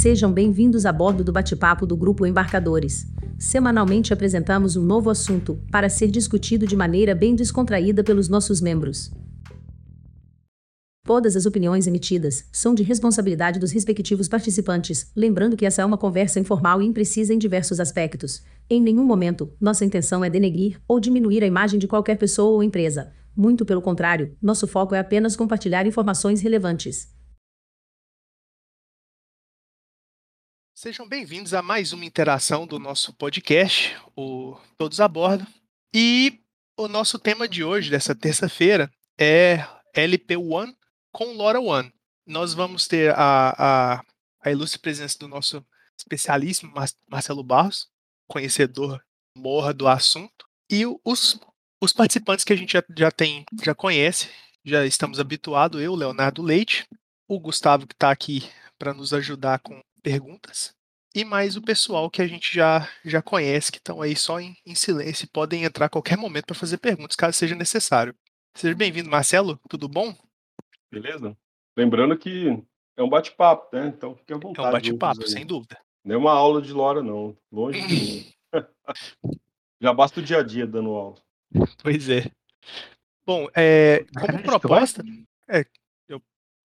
Sejam bem-vindos a bordo do bate-papo do Grupo Embarcadores. Semanalmente apresentamos um novo assunto, para ser discutido de maneira bem descontraída pelos nossos membros. Todas as opiniões emitidas são de responsabilidade dos respectivos participantes, lembrando que essa é uma conversa informal e imprecisa em diversos aspectos. Em nenhum momento, nossa intenção é denegrir ou diminuir a imagem de qualquer pessoa ou empresa. Muito pelo contrário, nosso foco é apenas compartilhar informações relevantes. Sejam bem-vindos a mais uma interação do nosso podcast, o Todos a Bordo. E o nosso tema de hoje, dessa terça-feira, é LP1 com Lora One. Nós vamos ter a, a, a ilustre presença do nosso especialíssimo Marcelo Barros, conhecedor morra do assunto, e os, os participantes que a gente já, já tem, já conhece, já estamos habituados, eu, Leonardo Leite, o Gustavo que está aqui para nos ajudar com perguntas, e mais o pessoal que a gente já, já conhece, que estão aí só em, em silêncio e podem entrar a qualquer momento para fazer perguntas, caso seja necessário. Seja bem-vindo, Marcelo, tudo bom? Beleza? Lembrando que é um bate-papo, né? Então fique à vontade. É um bate-papo, sem dúvida. Não é uma aula de Lora, não. Longe de mim. Já basta o dia a dia dando aula. Pois é. Bom, é, como proposta, é,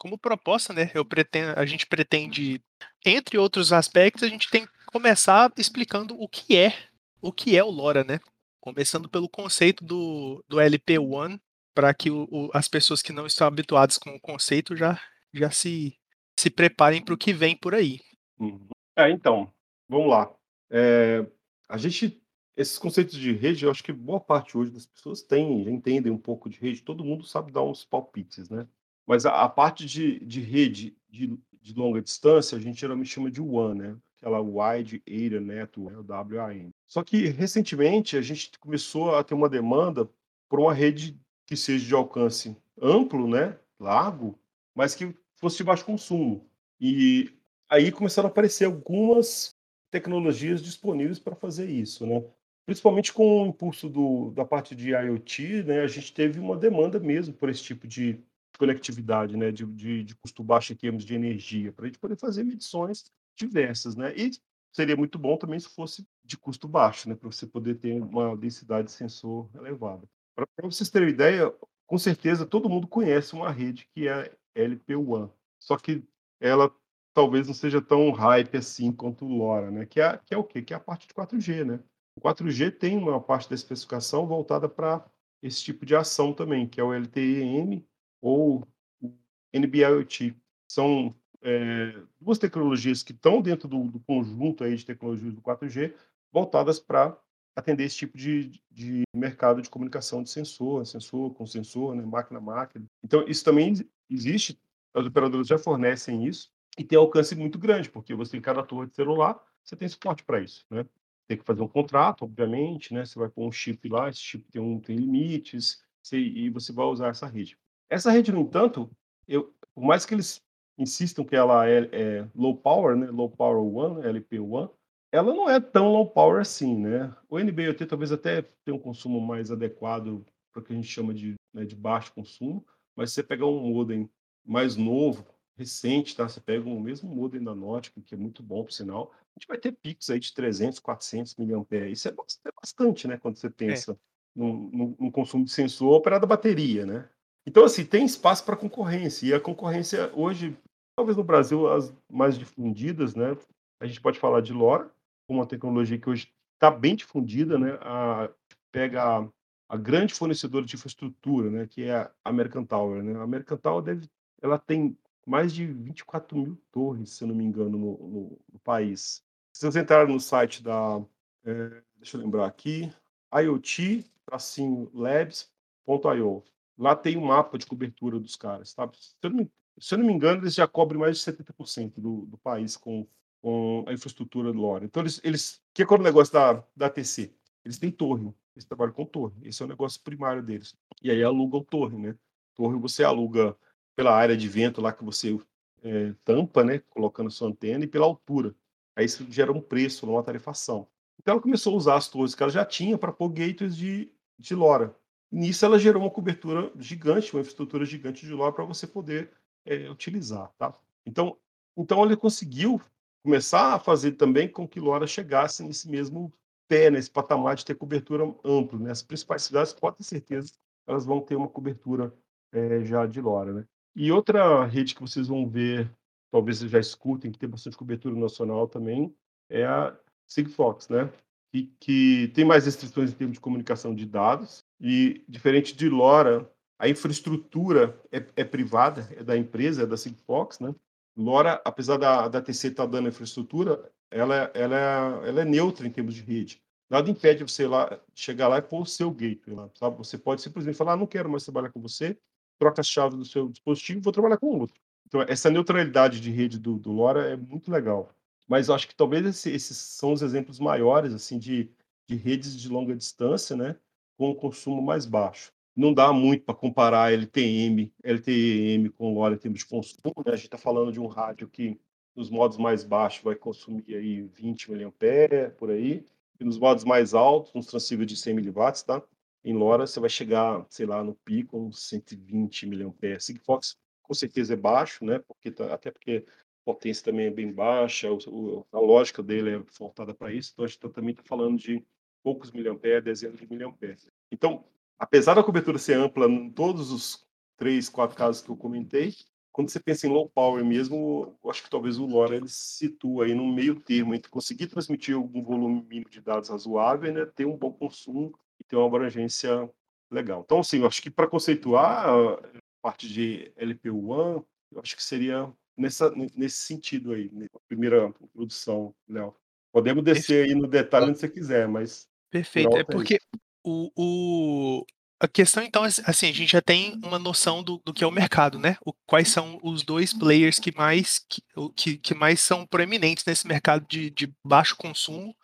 como proposta, né? Eu pretendo, a gente pretende, entre outros aspectos, a gente tem que começar explicando o que é, o que é o LoRa, né? Começando pelo conceito do, do LP1 para que o, o, as pessoas que não estão habituadas com o conceito já, já se, se preparem para o que vem por aí. Uhum. É, então, vamos lá. É, a gente, esses conceitos de rede, eu acho que boa parte hoje das pessoas tem, já entendem um pouco de rede, todo mundo sabe dar uns palpites, né? Mas a, a parte de, de rede de, de, longa distância, a gente geralmente chama de WAN, né? Aquela Wide Area Network, WAN. Só que, recentemente, a gente começou a ter uma demanda por uma rede que seja de alcance amplo, né, largo, mas que fosse de baixo consumo. E aí começaram a aparecer algumas tecnologias disponíveis para fazer isso, né? Principalmente com o impulso do, da parte de IoT, né, a gente teve uma demanda mesmo por esse tipo de conectividade, né, de, de, de custo baixo em termos de energia, para a gente poder fazer medições diversas, né? E seria muito bom também se fosse de custo baixo, né, para você poder ter uma densidade de sensor elevada. Para vocês terem uma ideia, com certeza todo mundo conhece uma rede que é a LP1, só que ela talvez não seja tão hype assim quanto o LoRa, né? Que é, que é o quê? Que é a parte de 4G, né? O 4G tem uma parte da especificação voltada para esse tipo de ação também, que é o LTE-M ou o NB-IoT. São é, duas tecnologias que estão dentro do, do, conjunto aí de tecnologias do 4G voltadas para atender esse tipo de, de mercado de comunicação de sensor, sensor com sensor, né, máquina a máquina. Então, isso também existe, as operadoras já fornecem isso, e tem alcance muito grande, porque você em cada torre de celular, você tem suporte para isso, né? Tem que fazer um contrato, obviamente, né? Você vai pôr um chip lá, esse chip tem, um, tem limites, você, e você vai usar essa rede. Essa rede, no entanto, eu, por mais que eles insistam que ela é, é low power, né? Low power one, LP1, ela não é tão low power assim, né? O NB-IoT talvez até tenha um consumo mais adequado para o que a gente chama de, né, de baixo consumo, mas se você pegar um modem mais novo, recente, tá? Você pega o mesmo modem da Nordic, que é muito bom, por sinal, a gente vai ter picos aí de 300, 400 mAh. Isso é, é bastante, né? Quando você é. pensa é. no, no, no, consumo de sensor operado a bateria, né? Então, assim, tem espaço para concorrência. E a concorrência hoje, talvez no Brasil, as mais difundidas, né? A gente pode falar de LoRa, uma tecnologia que hoje está bem difundida, né? A, pega a, a, grande fornecedora de infraestrutura, né? Que é a American Tower, né? A American Tower deve, ela tem mais de 24 mil torres, se eu não me engano, no, no, no país. Se vocês entrarem no site da, é, deixa eu lembrar aqui, IoT-labs.io, lá tem um mapa de cobertura dos caras, tá? Se eu não me, eu não me engano, eles já cobrem mais de 70% do, do país com com a infraestrutura do LoRa. Então, eles, eles que é o negócio da, da ATC? Eles têm torre, eles trabalham com torre. Esse é o negócio primário deles. E aí alugam torre, né? Torre você aluga pela área de vento lá que você é, tampa, né? Colocando sua antena e pela altura. Aí isso gera um preço, uma tarifação. Então ela começou a usar as torres que ela já tinha para pôr gateways de, de LoRa. Nisso ela gerou uma cobertura gigante, uma infraestrutura gigante de LoRa para você poder é, utilizar, tá? Então, então ele conseguiu começar a fazer também com que LoRa chegasse nesse mesmo pé, nesse patamar de ter cobertura ampla. Né? As principais cidades, pode ter certeza, elas vão ter uma cobertura é, já de LoRa. Né? E outra rede que vocês vão ver, talvez vocês já escutem, que tem bastante cobertura nacional também, é a Sigfox, né? E que tem mais restrições em termos de comunicação de dados. E, diferente de LoRa, a infraestrutura é, é privada, é da empresa, é da Sigfox, né? LoRa, apesar da, da TC estar tá dando infraestrutura, ela, ela, é, ela é neutra em termos de rede. Nada impede você lá, chegar lá e pôr o seu gateway lá, sabe? Você pode simplesmente falar, ah, não quero mais trabalhar com você, troca as chaves do seu dispositivo, vou trabalhar com outro. Então, essa neutralidade de rede do, do LoRa é muito legal. Mas eu acho que talvez esse, esses são os exemplos maiores, assim, de, de redes de longa distância, né? Com consumo mais baixo. Não dá muito para comparar LTM, LTE-M com LoRa em termos de consumo, né? A gente está falando de um rádio que nos modos mais baixos vai consumir aí 20 mAh, por aí, e nos modos mais altos, uns transceivers de 100 mW, tá? Em LoRa você vai chegar, sei lá, no pico, uns 120 mAh. Sigfox com certeza é baixo, né? Porque tá, até porque potência também é bem baixa, o, o, a lógica dele é voltada para isso, então a gente tá, também está falando de poucos miliamperes, dezenas de miliamperes. Então, apesar da cobertura ser ampla em todos os três, quatro casos que eu comentei, quando você pensa em low power mesmo, eu acho que talvez o LoRa ele se situa aí no meio termo entre conseguir transmitir algum volume mínimo de dados razoável, né, ter um bom consumo e ter uma abrangência legal. Então, assim, eu acho que para conceituar a parte de LPU1, eu acho que seria nessa, nesse sentido aí, na primeira produção, Léo. Podemos descer aí no detalhe onde você quiser, mas... Perfeito, é porque o, o, a questão, então, assim, a gente já tem uma noção do, do que é o mercado, né? O, quais são os dois players que mais, que, que mais são proeminentes nesse mercado de, de baixo consumo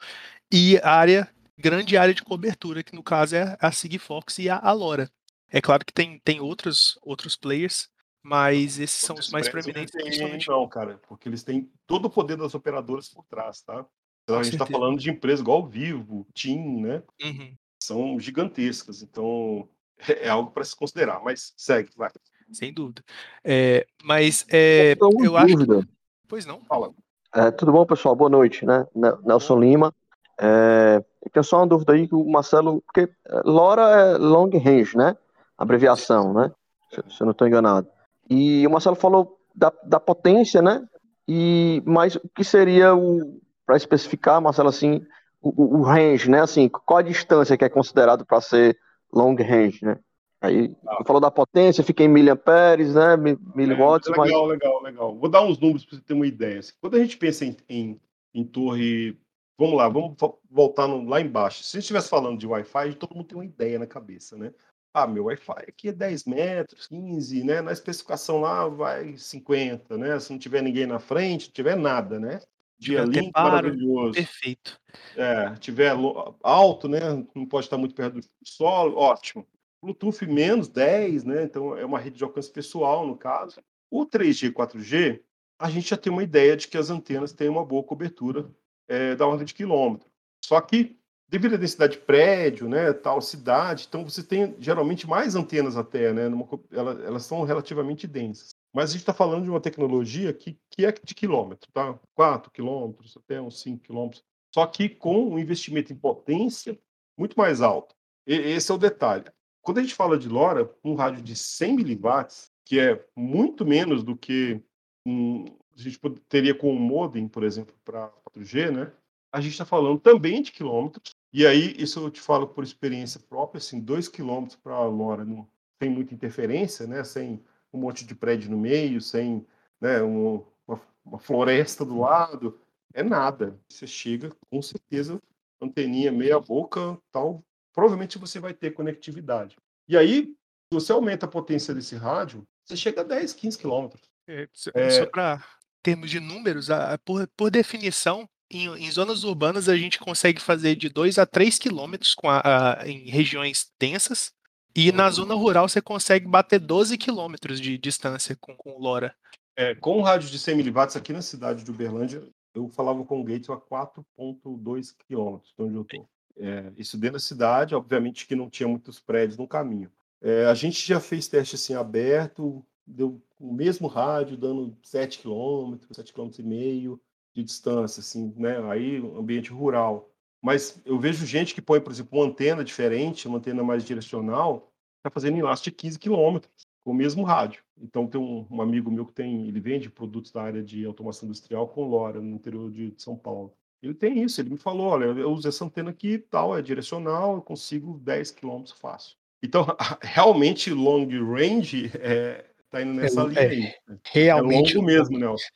e área, grande área de cobertura, que no caso é a Sigfox e a Alora. É claro que tem, tem outros, outros players, mas esses são os mais proeminentes. Principalmente... Não, cara, porque eles têm todo o poder das operadoras por trás, tá? Então, a gente está falando de empresas igual Vivo, TIM, né? Uhum são gigantescas, então é, é algo para se considerar, mas segue, vai. Sem dúvida. É, mas é, eu acho que... Pois não. Fala. É, tudo bom, pessoal? Boa noite, né? Nelson Lima. É, eu tenho só uma dúvida aí que o Marcelo, porque é, LoRa é Long Range, né? Abreviação, né? Se, se eu não estou enganado. E o Marcelo falou da, da potência, né? E mas o que seria o para especificar, Marcelo, assim, o, o, range, né? Assim, qual a distância que é considerado para ser long range, né? Aí ah. falou da potência, fica em miliamperes, né? Miliwatts. É, legal, mas... legal, legal. Vou dar uns números para você ter uma ideia. Assim, quando a gente pensa em, em, em torre, vamos lá, vamos voltar no, lá embaixo. Se a gente estivesse falando de Wi-Fi, todo mundo tem uma ideia na cabeça, né? Ah, meu Wi-Fi aqui é 10 metros, 15, né? Na especificação lá vai 50, né? Se não tiver ninguém na frente, não tiver nada, né? Dia limpo, maravilhoso. Perfeito. É, tiver alto, né? Não pode estar muito perto do solo, ótimo. Bluetooth menos 10, né? Então é uma rede de alcance pessoal, no caso. O 3G e 4G, a gente já tem uma ideia de que as antenas têm uma boa cobertura é, da ordem de quilômetro. Só que, devido à densidade de prédio, né, tal cidade, então você tem geralmente mais antenas até, né? Numa, elas, elas são relativamente densas. Mas a gente está falando de uma tecnologia que, que é de quilômetro, tá? 4 quilômetros, até uns 5 quilômetros. Só que com um investimento em potência muito mais alto. E, esse é o detalhe. Quando a gente fala de LoRa, um rádio de 100 miliwatts, que é muito menos do que um, a gente teria com um modem, por exemplo, para 4G, né? A gente está falando também de quilômetros. E aí, isso eu te falo por experiência própria, assim, 2 quilômetros para a LoRa não tem muita interferência, né? Sem um monte de prédio no meio, sem né, um, uma, uma, floresta do lado. É nada. Você chega, com certeza, anteninha meia boca, tal. Provavelmente você vai ter conectividade. E aí, se você aumenta a potência desse rádio, você chega a 10, 15 quilômetros. É, é... Só para termos de números, a, por, por definição, em, em, zonas urbanas a gente consegue fazer de 2 a 3 quilômetros com a, a, em regiões densas e na zona rural você consegue bater 12 quilômetros de distância com, com LoRa. É, com um rádio de 100 miliwatts aqui na cidade de Uberlândia, eu falava com o Gates a 4,2 quilômetros de onde eu estou. É, isso dentro da cidade, obviamente que não tinha muitos prédios no caminho. É, a gente já fez teste assim aberto, deu o mesmo rádio dando 7 quilômetros, 7 km e meio. de distância, assim, né? Aí, ambiente rural. Mas eu vejo gente que põe, por exemplo, uma antena diferente, uma antena mais direcional, está fazendo enlace de 15 quilômetros com o mesmo rádio. Então, tem um, um, amigo meu que tem, ele vende produtos da área de automação industrial com LoRa, no interior de São Paulo. Ele tem isso, ele me falou, olha, eu uso essa antena aqui, tal, é direcional, eu consigo 10 quilômetros fácil. Então, realmente, long range é, tá indo nessa é, linha aí. É, realmente. É longo mesmo, Nelson.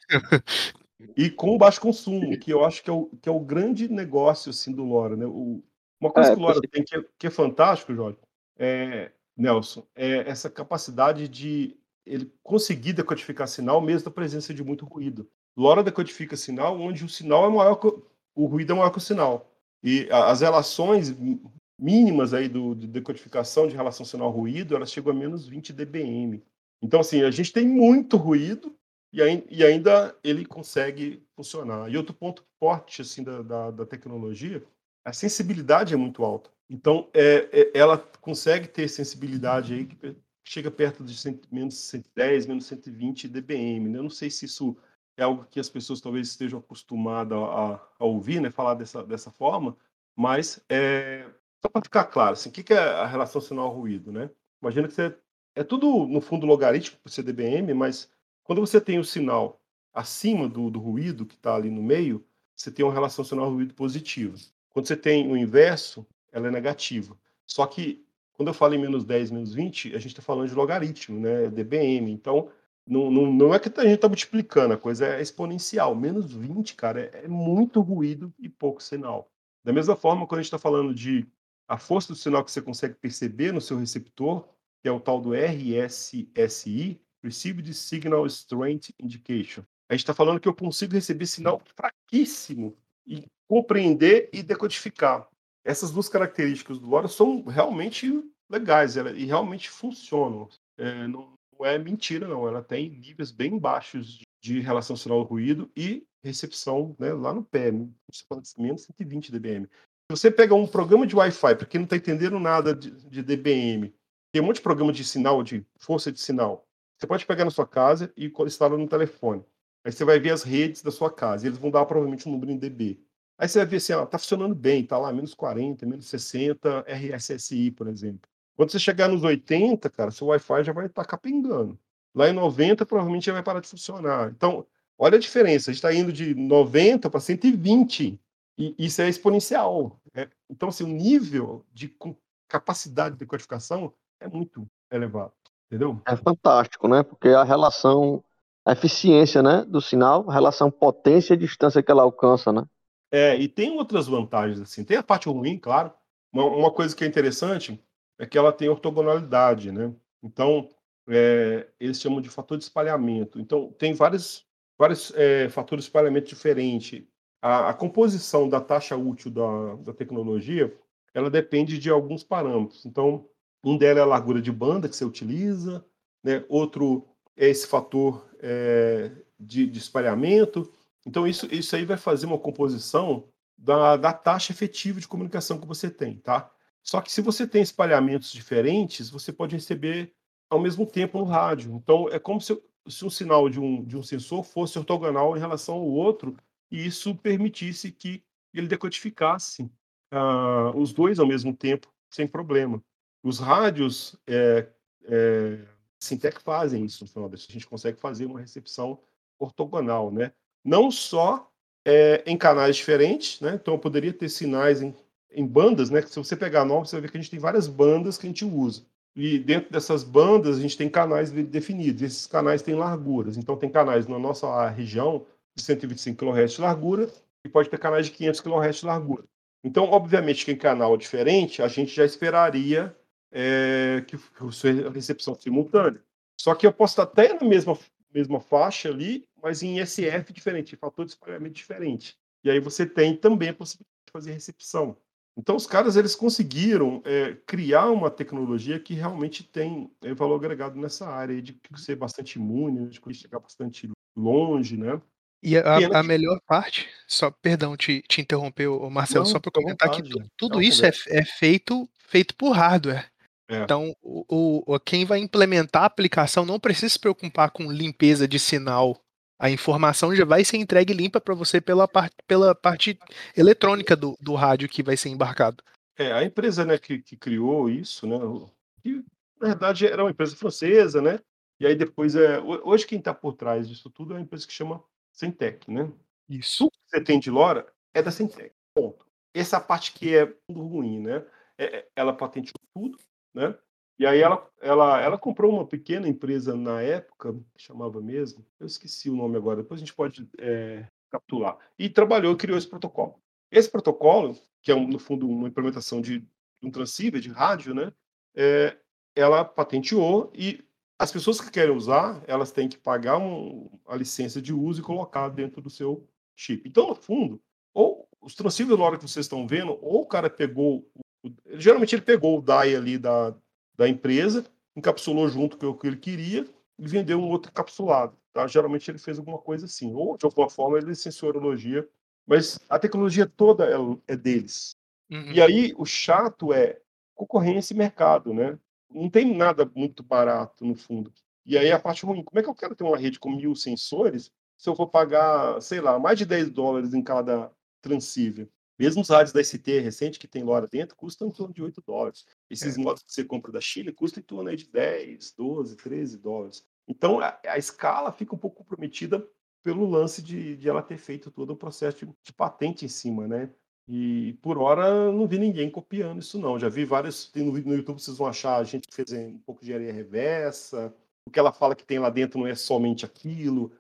E com baixo consumo, que eu acho que é o, que é o grande negócio assim, do LoRa. Né? O, uma coisa é, que o LoRa tem que é, que é fantástico, Jorge, é, Nelson, é essa capacidade de ele conseguir decodificar sinal mesmo da presença de muito ruído. LoRa decodifica sinal onde o sinal é maior que, o ruído é maior que o sinal. E as relações mínimas aí do, de decodificação de relação sinal-ruído, elas chegam a menos 20 dBm. Então, assim, a gente tem muito ruído e, e ainda ele consegue funcionar. E outro ponto forte, assim, da, da, da tecnologia, a sensibilidade é muito alta. Então, é, é, ela consegue ter sensibilidade aí que chega perto de menos 110, menos 120 dBm. Né? Eu não sei se isso é algo que as pessoas talvez estejam acostumadas a, a ouvir, né, falar dessa, dessa forma, mas é, só para ficar claro, assim, o que, que é a relação sinal-ruído, né? Imagina que você, é tudo, no fundo, logarítmico por CDBM, mas quando você tem o sinal acima do, do ruído que está ali no meio, você tem uma relação sinal-ruído positiva. Quando você tem o inverso, ela é negativa. Só que, quando eu falo em menos 10, menos 20, a gente está falando de logaritmo, né? dBm. Então, não, não, não é que a gente está multiplicando, a coisa é exponencial. Menos 20, cara, é, é muito ruído e pouco sinal. Da mesma forma, quando a gente está falando de a força do sinal que você consegue perceber no seu receptor, que é o tal do RSSI, Received Signal Strength Indication. A gente está falando que eu consigo receber sinal fraquíssimo e compreender e decodificar. Essas duas características do LoRa são realmente legais e realmente funcionam. É, não, não é mentira, não. Ela tem níveis bem baixos de, de relação sinal-ruído e recepção né, lá no pé, menos 120 dBm. Se você pega um programa de Wi-Fi, para quem não está entendendo nada de, de, dBm, tem um monte de programa de sinal, de força de sinal. Você pode pegar na sua casa e instalar no telefone. Aí você vai ver as redes da sua casa. E eles vão dar provavelmente um número em dB. Aí você vai ver assim, ó, tá funcionando bem, tá lá menos 40, menos 60 RSSI, por exemplo. Quando você chegar nos 80, cara, seu Wi-Fi já vai estar tá capengando. Lá em 90, provavelmente já vai parar de funcionar. Então, olha a diferença. A gente está indo de 90 para 120. E isso é exponencial. Né? Então, assim, o nível de capacidade de codificação é muito elevado. Entendeu? É fantástico, né? Porque a relação, a eficiência né, do sinal, a relação potência e distância que ela alcança, né? É, e tem outras vantagens, assim. Tem a parte ruim, claro. Uma, uma coisa que é interessante é que ela tem ortogonalidade, né? Então, é, eles chamam de fator de espalhamento. Então, tem vários, vários é, fatores de espalhamento diferentes. A, a, composição da taxa útil da, da tecnologia, ela depende de alguns parâmetros. Então, um deles é a largura de banda que você utiliza, né? outro é esse fator é, de, de, espalhamento. Então, isso, isso aí vai fazer uma composição da, da taxa efetiva de comunicação que você tem, tá? Só que se você tem espalhamentos diferentes, você pode receber ao mesmo tempo no rádio. Então, é como se, se um sinal de um, de um sensor fosse ortogonal em relação ao outro, e isso permitisse que ele decodificasse uh, os dois ao mesmo tempo, sem problema. Os rádios é, é, Sintec fazem isso, no final A gente consegue fazer uma recepção ortogonal, né? Não só é, em canais diferentes, né? Então, eu poderia ter sinais em em bandas, né? Se você pegar a nova, você vai ver que a gente tem várias bandas que a gente usa. E dentro dessas bandas, a gente tem canais definidos. Esses canais têm larguras. Então, tem canais na nossa região de 125 kHz de largura e pode ter canais de 500 kHz de largura. Então, obviamente, que em canal diferente, a gente já esperaria é, que fosse recepção simultânea. Só que eu posso estar até na mesma, mesma faixa ali, mas em SF diferente, em fator de espalhamento diferente. E aí você tem também a possibilidade de fazer recepção. Então, os caras eles conseguiram é, criar uma tecnologia que realmente tem é, valor agregado nessa área, de ser bastante imune, de chegar bastante longe, né? E a, a, melhor parte, só perdão te, te interromper, Marcelo, Não, só para comentar que tudo, isso é, é, feito, feito por hardware. É. Então, o, o, quem vai implementar a aplicação não precisa se preocupar com limpeza de sinal A informação já vai ser entregue limpa para você pela, parte pela parte eletrônica do, do rádio que vai ser embarcado. É, a empresa né, que, que criou isso, né, que na verdade era uma empresa francesa, né? E aí depois, é, hoje quem está por trás disso tudo é uma empresa que chama Centec, né? Isso. Tudo que você tem de LoRa é da Centec, ponto. Essa parte que é ruim, né? É, é, ela patenteou tudo, né? E aí ela, ela, ela comprou uma pequena empresa na época, chamava mesmo, eu esqueci o nome agora, depois a gente pode é, capturar. E trabalhou, criou esse protocolo. Esse protocolo, que é no fundo uma implementação de um transceiver de rádio, né? É, ela patenteou e as pessoas que querem usar, elas têm que pagar um, a licença de uso e colocar dentro do seu chip. Então, no fundo, ou os transceivers na hora que vocês estão vendo, ou o cara pegou, geralmente ele pegou o DAI ali da, da empresa, encapsulou junto com o que ele queria e vendeu um outro encapsulado. Tá? Geralmente ele fez alguma coisa assim, ou de alguma forma ele licenciou a tecnologia, mas a tecnologia toda é, é deles. Uhum. E aí o chato é concorrência e mercado, né? Não tem nada muito barato no fundo. E aí a parte ruim, como é que eu quero ter uma rede com mil sensores se eu for pagar, sei lá, mais de 10 dólares em cada transceiver? Mesmo os rádios da ST recente que tem LoRa dentro custam em torno de 8 dólares. Esses é. modos que você compra da Chile custam em torno de 10, 12, 13 dólares. Então a, a escala fica um pouco comprometida pelo lance de, de ela ter feito todo o processo de, de, patente em cima, né? E por hora não vi ninguém copiando isso não. Já vi vários tem no, no YouTube vocês vão achar a gente que fez um pouco de areia reversa. O que ela fala que tem lá dentro não é somente aquilo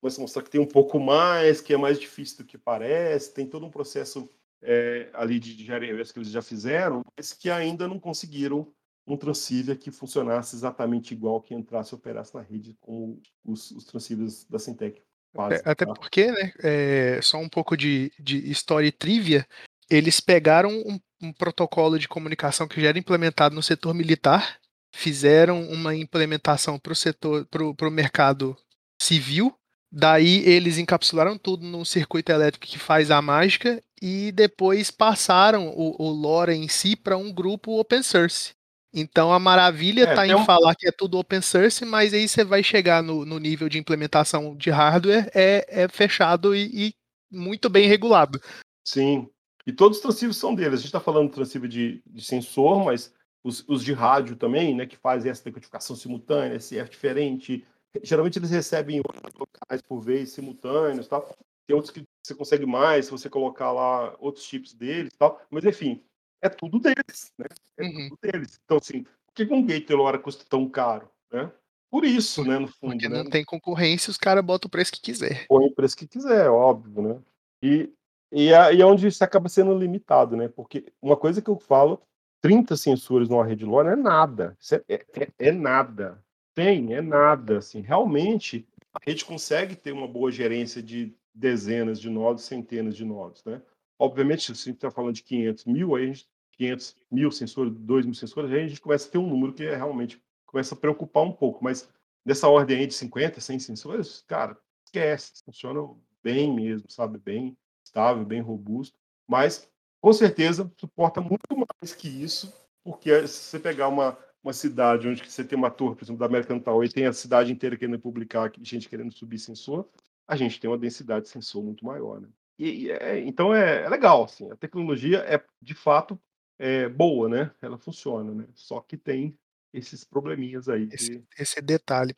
começa a mostrar que tem um pouco mais, que é mais difícil do que parece, tem todo um processo é, ali de, de que eles já fizeram, mas que ainda não conseguiram um transceiver que funcionasse exatamente igual que entrasse e operasse na rede com os, os transceivers da Syntec. Quase, até tá? porque, né, é, só um pouco de, de história e trivia, eles pegaram um, um protocolo de comunicação que já era implementado no setor militar, fizeram uma implementação para o setor, para o mercado civil, Daí eles encapsularam tudo num circuito elétrico que faz a mágica e depois passaram o, o lore em si para um grupo open source. Então a maravilha está é, em um... falar que é tudo open source, mas aí você vai chegar no, no nível de implementação de hardware é, é fechado e, e, muito bem regulado. Sim. E todos os transceivers são deles. A gente está falando de transceiver de, de sensor, mas os, os, de rádio também, né, que fazem essa decodificação simultânea, esse F diferente, geralmente eles recebem locais por vez, simultâneos tal. Tem outros que você consegue mais se você colocar lá outros chips deles tal. Mas, enfim, é tudo deles, né? É uhum. tudo deles. Então, assim, por que um gate LoRa custa tão caro, né? Por isso, né, no fundo. Porque né? não tem concorrência, os caras botam o preço que quiser. Põe o preço que quiser, óbvio, né? E, e, é, e é onde isso acaba sendo limitado, né? Porque uma coisa que eu falo, 30 sensores numa rede LoRa é nada. É, é, é, nada tem é nada. Assim, realmente, a rede consegue ter uma boa gerência de dezenas de nodos, centenas de nodos. Né? Obviamente, se a gente está falando de 500 mil, aí gente, 500 mil sensores, 2 mil sensores, aí a gente começa a ter um número que é realmente começa a preocupar um pouco. Mas nessa ordem aí de 50, 100 sensores, cara, esquece. Funciona bem mesmo, sabe? Bem estável, bem robusto. Mas, com certeza, suporta muito mais que isso, porque se você pegar uma uma cidade onde você tem uma torre, por exemplo, da American Tower, e tem a cidade inteira querendo publicar, gente querendo subir sensor, a gente tem uma densidade de sensor muito maior, né? E, e é, então é, é, legal, assim, a tecnologia é de fato é, boa, né? Ela funciona, né? Só que tem esses probleminhas aí. Esse, esse detalhe.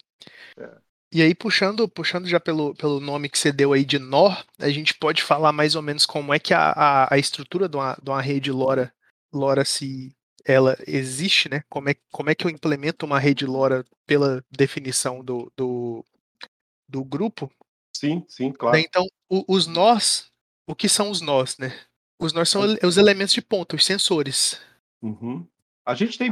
É. E aí, puxando, puxando já pelo, pelo nome que você deu aí de nó, a gente pode falar mais ou menos como é que a, a, a estrutura de uma, de uma rede LoRa, LoRa se, ela existe, né? Como é, como é que eu implemento uma rede LoRa pela definição do, do, do grupo? Sim, sim, claro. Então, o, os nós, o que são os nós, né? Os nós são os elementos de ponta, os sensores. Uhum. A gente tem.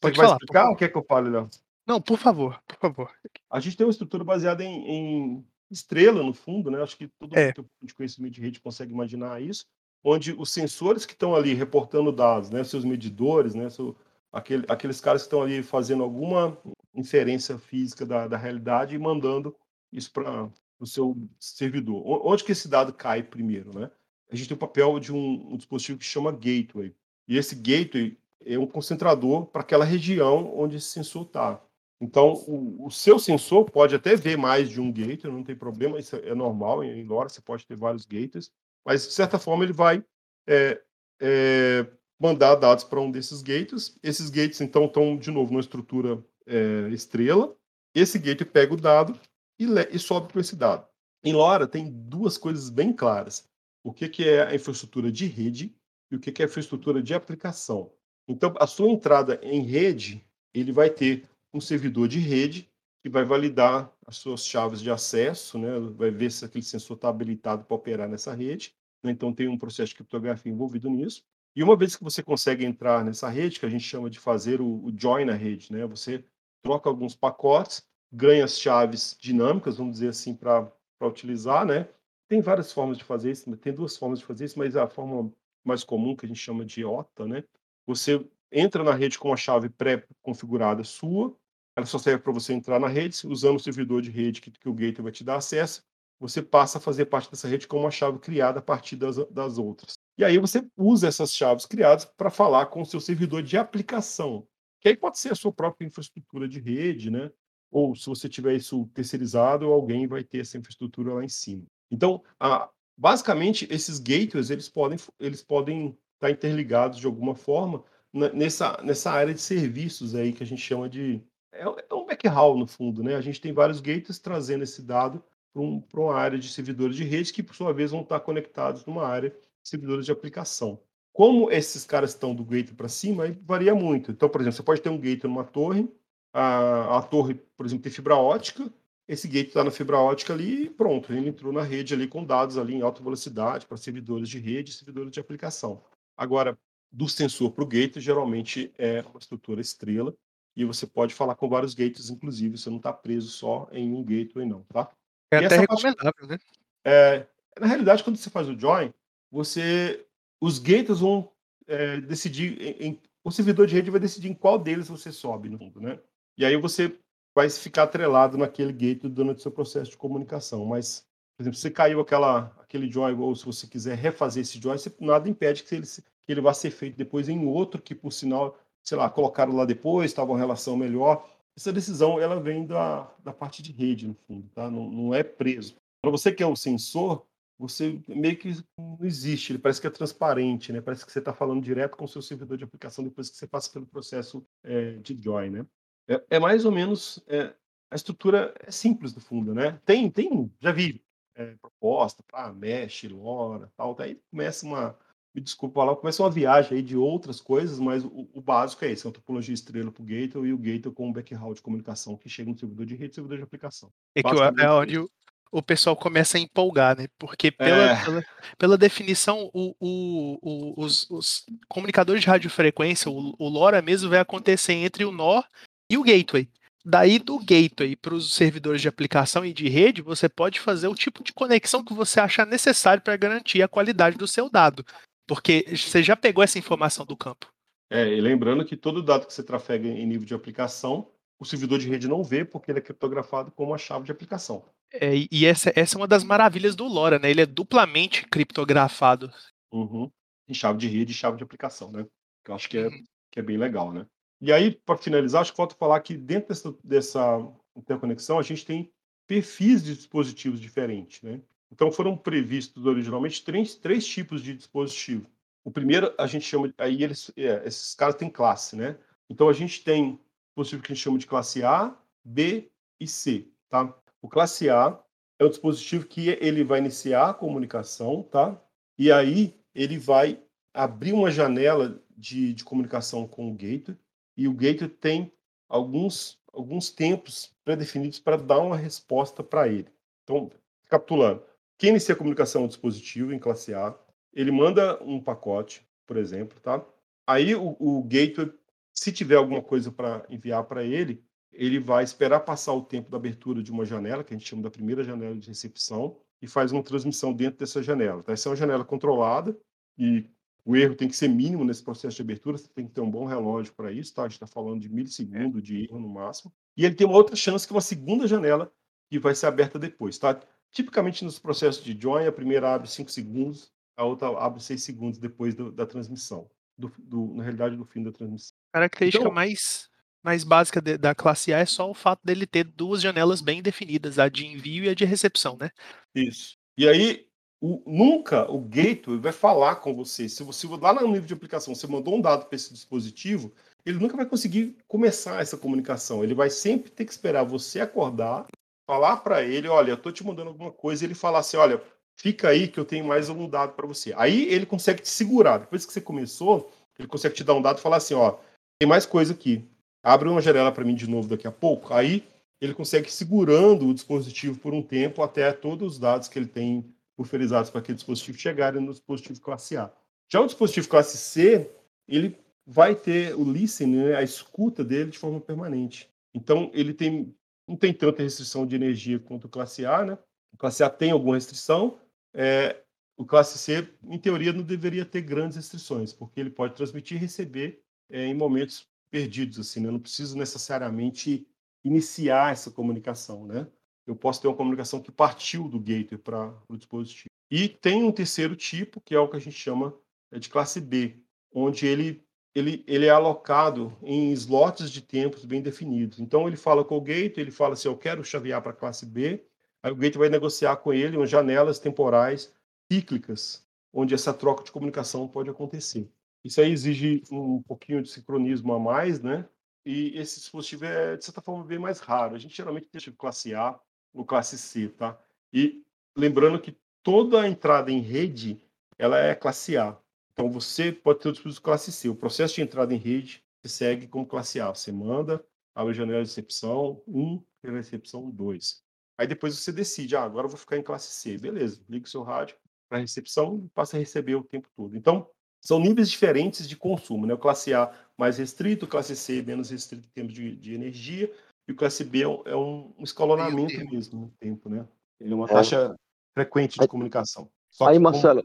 Pode falar, explicar o que é que eu falo, Léo? Não, por favor, por favor. A gente tem uma estrutura baseada em, em estrela, no fundo, né? Acho que todo é. mundo de conhecimento de rede consegue imaginar isso onde os sensores que estão ali reportando dados, né, seus medidores, né, seu, aquele, aqueles caras que estão ali fazendo alguma inferência física da, da realidade e mandando isso para o seu servidor. Onde que esse dado cai primeiro, né? A gente tem o papel de um, um dispositivo que chama gateway. E esse gateway é um concentrador para aquela região onde esse sensor está. Então, o, o, seu sensor pode até ver mais de um gateway, não tem problema, isso é normal em LoRa, você pode ter vários gateways, mas de certa forma ele vai é, é, mandar dados para um desses gateways. Esses gateways, então, estão de novo numa estrutura é, estrela. Esse gateway pega o dado e, e sobe com esse dado. Em LoRa tem duas coisas bem claras. O que, que é a infraestrutura de rede e o que, que é a infraestrutura de aplicação. Então, a sua entrada em rede, ele vai ter um servidor de rede que vai validar as suas chaves de acesso, né? vai ver se aquele sensor está habilitado para operar nessa rede. Né? Então, tem um processo de criptografia envolvido nisso. E uma vez que você consegue entrar nessa rede, que a gente chama de fazer o, o join na rede, né? você troca alguns pacotes, ganha as chaves dinâmicas, vamos dizer assim, para utilizar. Né? Tem várias formas de fazer isso, tem duas formas de fazer isso, mas a forma mais comum, que a gente chama de OTA, né? você entra na rede com uma chave pré-configurada sua, ela só serve para você entrar na rede, usando o servidor de rede que, que o gateway vai te dar acesso, você passa a fazer parte dessa rede com uma chave criada a partir das, das outras. E aí você usa essas chaves criadas para falar com o seu servidor de aplicação, que aí pode ser a sua própria infraestrutura de rede, né? Ou se você tiver isso terceirizado, alguém vai ter essa infraestrutura lá em cima. Então, a, basicamente, esses gateways eles podem eles podem estar tá interligados de alguma forma nessa, nessa área de serviços aí que a gente chama de é, é um backhaul no fundo, né? A gente tem vários gateways trazendo esse dado para um, uma área de servidores de rede que, por sua vez, vão estar conectados numa área de servidores de aplicação. Como esses caras estão do gateway para cima, aí varia muito. Então, por exemplo, você pode ter um gateway numa torre, a, a torre, por exemplo, tem fibra ótica, esse gateway está na fibra ótica ali e pronto, ele entrou na rede ali com dados ali em alta velocidade para servidores de rede e servidores de aplicação. Agora, do sensor para o gateway, geralmente é uma estrutura estrela, e você pode falar com vários gateways, inclusive, você não está preso só em um gateway, não, tá? É e até recomendável, parte, né? É, na realidade, quando você faz o join, você, os gateways vão é, decidir, em, em, o servidor de rede vai decidir em qual deles você sobe, no fundo, né? E aí você vai ficar atrelado naquele gateway durante o seu processo de comunicação. Mas, por exemplo, se caiu aquela, aquele join, ou se você quiser refazer esse join, você, nada impede que ele, que ele vá ser feito depois em outro, que por sinal sei lá, colocaram lá depois, estava uma relação melhor. Essa decisão ela vem da, da parte de rede, no fundo, tá? não, não é preso. Para você que é um sensor, você meio que não existe, ele parece que é transparente, né? Parece que você está falando direto com o seu servidor de aplicação depois que você passa pelo processo é, de join, né? É, é mais ou menos é, a estrutura é simples no fundo, né? Tem, tem, já vi é, proposta para mesh, LoRa, tal, daí começa uma me desculpa falar, começa uma viagem aí de outras coisas, mas o, o básico é esse, uma topologia estrela para o gateway e o gateway com um backhaul de comunicação que chega no servidor de rede e servidor de aplicação. É, que é onde o, o pessoal começa a empolgar, né? Porque pela, é. pela, pela, definição, o, o, os, os, comunicadores de radiofrequência, o, o LoRa mesmo vai acontecer entre o NOR e o gateway. Daí do gateway para os servidores de aplicação e de rede, você pode fazer o tipo de conexão que você achar necessário para garantir a qualidade do seu dado. Porque você já pegou essa informação do campo. É, e lembrando que todo dado que você trafega em nível de aplicação, o servidor de rede não vê porque ele é criptografado como uma chave de aplicação. É, e essa, essa é uma das maravilhas do LoRa, né? Ele é duplamente criptografado. Uhum. Em chave de rede e chave de aplicação, né? Que eu acho que é, uhum. que é bem legal, né? E aí, para finalizar, acho que falta falar que dentro dessa, dessa interconexão a gente tem perfis de dispositivos diferentes, né? Então foram previstos originalmente três, três tipos de dispositivo. O primeiro a gente chama, aí eles, é, esses caras têm classe, né? Então a gente tem dispositivo que a gente chama de classe A, B e C, tá? O classe A é o dispositivo que ele vai iniciar a comunicação, tá? E aí ele vai abrir uma janela de, de comunicação com o gateway e o gateway tem alguns alguns tempos pré-definidos para dar uma resposta para ele. Então, capitulando, quem inicia a comunicação é o dispositivo em classe A, ele manda um pacote, por exemplo, tá? Aí o, o gateway, se tiver alguma coisa para enviar para ele, ele vai esperar passar o tempo da abertura de uma janela, que a gente chama da primeira janela de recepção, e faz uma transmissão dentro dessa janela. Tá? Essa é uma janela controlada e o erro tem que ser mínimo nesse processo de abertura, você tem que ter um bom relógio para isso, tá? A gente está falando de milissegundo de erro no máximo. E ele tem uma outra chance, que é uma segunda janela, que vai ser aberta depois, tá? Tipicamente nos processos de join, a primeira abre 5 segundos, a outra abre 6 segundos depois do, da transmissão, do, do, na realidade do fim da transmissão. Característica então, mais, mais básica de, da classe A é só o fato dele ter duas janelas bem definidas, a de envio e a de recepção, né? Isso. E aí, o, nunca o gateway vai falar com você. Se você lá no nível de aplicação você mandou um dado para esse dispositivo, ele nunca vai conseguir começar essa comunicação. Ele vai sempre ter que esperar você acordar, falar para ele, olha, eu estou te mandando alguma coisa, e ele falar assim, olha, fica aí que eu tenho mais um dado para você. Aí ele consegue te segurar. Depois que você começou, ele consegue te dar um dado e falar assim, ó, tem mais coisa aqui abre uma janela para mim de novo daqui a pouco, aí ele consegue segurando o dispositivo por um tempo até todos os dados que ele tem pulverizados para aquele dispositivo chegarem no dispositivo classe A. Já o dispositivo classe C, ele vai ter o listening, né, a escuta dele de forma permanente. Então, ele tem, não tem tanta restrição de energia quanto o classe A, né? O classe A tem alguma restrição, é, o classe C, em teoria, não deveria ter grandes restrições, porque ele pode transmitir e receber é, em momentos perdidos, assim, né? Eu não preciso necessariamente iniciar essa comunicação, né? Eu posso ter uma comunicação que partiu do gateway para o dispositivo. E tem um terceiro tipo, que é o que a gente chama é, de classe B, onde ele, ele, ele é alocado em slots de tempos bem definidos. Então, ele fala com o gateway, ele fala assim, eu quero chavear para a classe B, aí o gateway vai negociar com ele umas janelas temporais cíclicas, onde essa troca de comunicação pode acontecer. Isso aí exige um pouquinho de sincronismo a mais, né? E esse dispositivo é, de certa forma, bem mais raro. A gente geralmente tem tipo classe A ou classe C, tá? E lembrando que toda a entrada em rede, ela é classe A. Então, você pode ter o dispositivo classe C. O processo de entrada em rede segue como classe A. Você manda, abre a janela de recepção 1, recepção 2. Aí depois você decide, ah, agora eu vou ficar em classe C. Beleza, liga o seu rádio para recepção e passa a receber o tempo todo. Então, são níveis diferentes de consumo, né? O classe A mais restrito, o classe C menos restrito em termos de, de energia, e o classe B é um, é um escalonamento mesmo no tempo, né? Ele é uma é. taxa frequente de aí, comunicação. Só aí, Marcelo.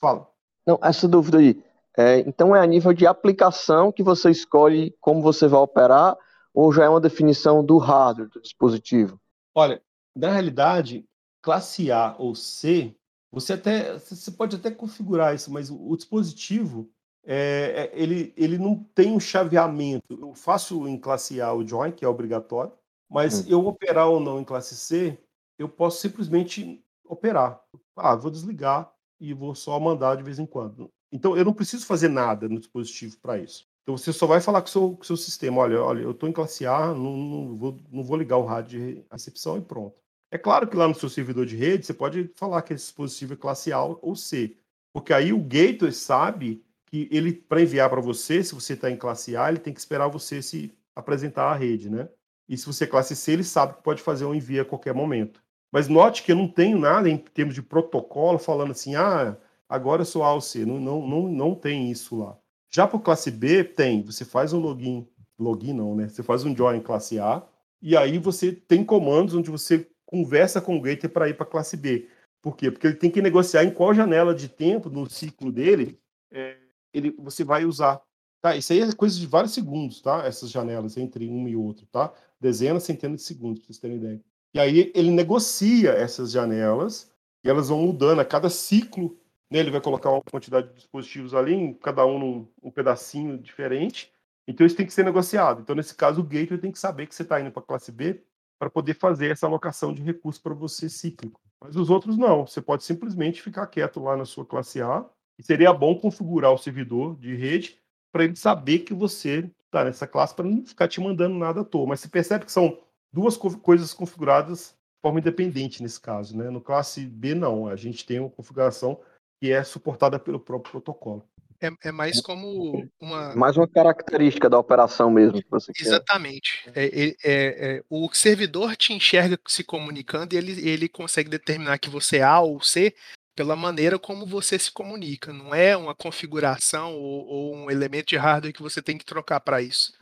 Fala. Não, essa dúvida aí. É, então é a nível de aplicação que você escolhe como você vai operar, ou já é uma definição do hardware do dispositivo? Olha, na realidade, classe A ou C você até você pode até configurar isso, mas o, o dispositivo é, é, ele, ele não tem um chaveamento. Eu faço em classe A o join, que é obrigatório, mas hum. eu operar ou não em classe C, eu posso simplesmente operar. Ah, vou desligar e vou só mandar de vez em quando. Então eu não preciso fazer nada no dispositivo para isso. Então você só vai falar com o seu, com seu sistema, olha, olha, eu estou em classe A, não, não, vou, não vou ligar o rádio de recepção e pronto. É claro que lá no seu servidor de rede você pode falar que esse dispositivo é classe A ou C, porque aí o gateway sabe que ele para enviar para você, se você está em classe A, ele tem que esperar você se apresentar à rede, né? E se você é classe C, ele sabe que pode fazer um envio a qualquer momento. Mas note que eu não tenho nada em termos de protocolo falando assim, ah, agora eu sou A ou C. Não, não, não, não tem isso lá. Já para classe B, tem. Você faz um login, login não, né? Você faz um join classe A, e aí você tem comandos onde você conversa com o gateway para ir para classe B. Por quê? Porque ele tem que negociar em qual janela de tempo no ciclo dele é, ele, você vai usar. Tá? Isso aí é coisa de vários segundos, tá? Essas janelas entre um e outro, tá? Dezenas, centenas de segundos, para vocês terem ideia. E aí ele negocia essas janelas e elas vão mudando a cada ciclo. Né? Ele vai colocar uma quantidade de dispositivos ali, cada um num um pedacinho diferente. Então isso tem que ser negociado. Então, nesse caso, o gateway tem que saber que você está indo para a classe B para poder fazer essa alocação de recursos para você cíclico. Mas os outros não, você pode simplesmente ficar quieto lá na sua classe A e seria bom configurar o servidor de rede para ele saber que você está nessa classe para não ficar te mandando nada à toa. Mas você percebe que são duas co coisas configuradas de forma independente nesse caso, né? No classe B não, a gente tem uma configuração que é suportada pelo próprio protocolo. É, é mais como uma. Mais uma característica da operação mesmo que você quer. Exatamente. É, é, é, o servidor te enxerga se comunicando e ele, ele consegue determinar que você é A ou C pela maneira como você se comunica. Não é uma configuração ou, ou um elemento de hardware que você tem que trocar para isso.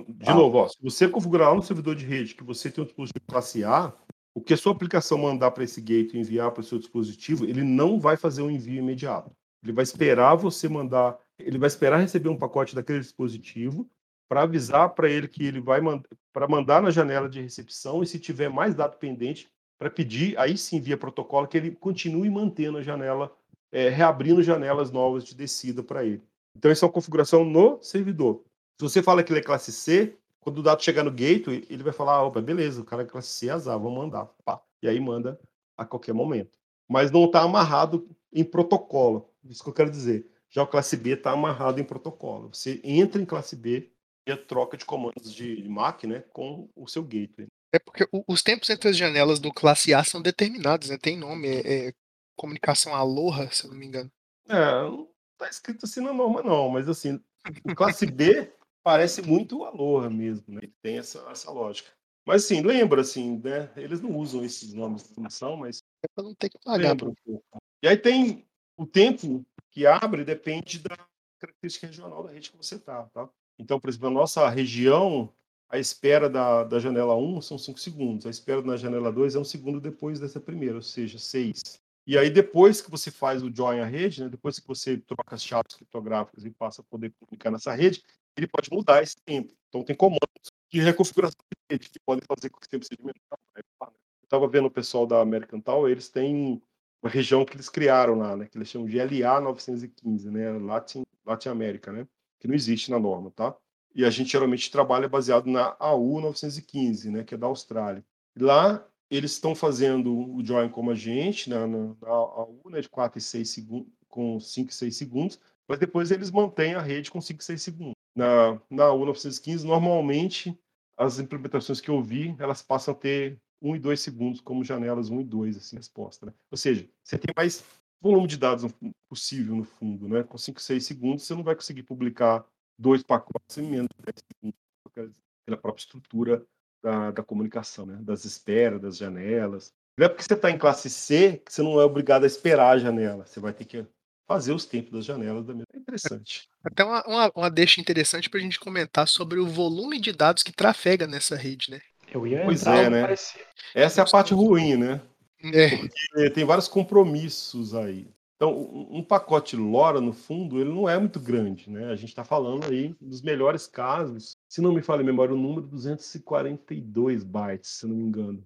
Então, de ah. novo, ó, se você configurar lá no servidor de rede que você tem um dispositivo classe A, o que a sua aplicação mandar para esse gate e enviar para o seu dispositivo, ele não vai fazer um envio imediato. Ele vai esperar você mandar, ele vai esperar receber um pacote daquele dispositivo para avisar para ele que ele vai mandar para mandar na janela de recepção e se tiver mais dado pendente para pedir, aí sim via protocolo que ele continue mantendo a janela, é, reabrindo janelas novas de descida para ele. Então isso é uma configuração no servidor. Se você fala que ele é classe C, quando o dado chegar no gateway, ele vai falar, opa, beleza, o cara é classe C, azar, vamos mandar. Pá. E aí manda a qualquer momento. Mas não está amarrado em protocolo. Isso que eu quero dizer. Já o classe B está amarrado em protocolo. Você entra em classe B e a troca de comandos de MAC né, com o seu gateway. É porque os tempos entre as janelas do classe A são determinados, né? Tem nome, é, é comunicação Aloha, se eu não me engano. É, não tá escrito assim na norma, não, mas assim, o classe B parece muito o Aloha mesmo, né? Tem essa, essa lógica. Mas assim, lembra assim, né? Eles não usam esses nomes de função, mas. É para não ter que pagar. Um pouco. E aí tem o tempo que abre depende da característica regional da rede que você está, tá? Então, por exemplo, a nossa região, a espera da, da janela 1 são 5 segundos, a espera na janela 2 é um segundo depois dessa primeira, ou seja, 6. E aí, depois que você faz o join à rede, né, depois que você troca as chaves criptográficas e passa a poder comunicar nessa rede, ele pode mudar esse tempo. Então, tem comandos de reconfiguração de rede que podem fazer com que esse tempo seja menor. Eu estava vendo o pessoal da American Tower, eles têm uma região que eles criaram lá, né, que eles chamam de LA 915, né, Latin, Latin América, né, que não existe na norma, tá? E a gente geralmente trabalha baseado na AU 915, né, que é da Austrália. Lá eles estão fazendo o join como a gente, na, na, na AU, né, de 4 e 6 segundos, com 5 e 6 segundos, mas depois eles mantêm a rede com 5 e 6 segundos. Na, na AU 915, normalmente, as implementações que eu vi, elas passam a ter 1 e 2 segundos como janelas 1 e 2, assim, resposta. Né? Ou seja, você tem mais volume de dados possível no fundo, né? Com 5, 6 segundos, você não vai conseguir publicar dois pacotes em menos de 10 segundos, pela própria estrutura da, da comunicação, né? das esperas, das janelas. Não é porque você está em classe C que você não é obrigado a esperar a janela. Você vai ter que fazer os tempos das janelas da mesma. É interessante. Até uma, uma, uma deixa interessante para a gente comentar sobre o volume de dados que trafega nessa rede, né? Eu ia pois é, né? Essa é a parte ruim, né? É. Porque tem vários compromissos aí. Então, um pacote LoRa, no fundo, ele não é muito grande, né? A gente está falando aí dos melhores casos. Se não me falha a memória, o número 242 bytes, se não me engano.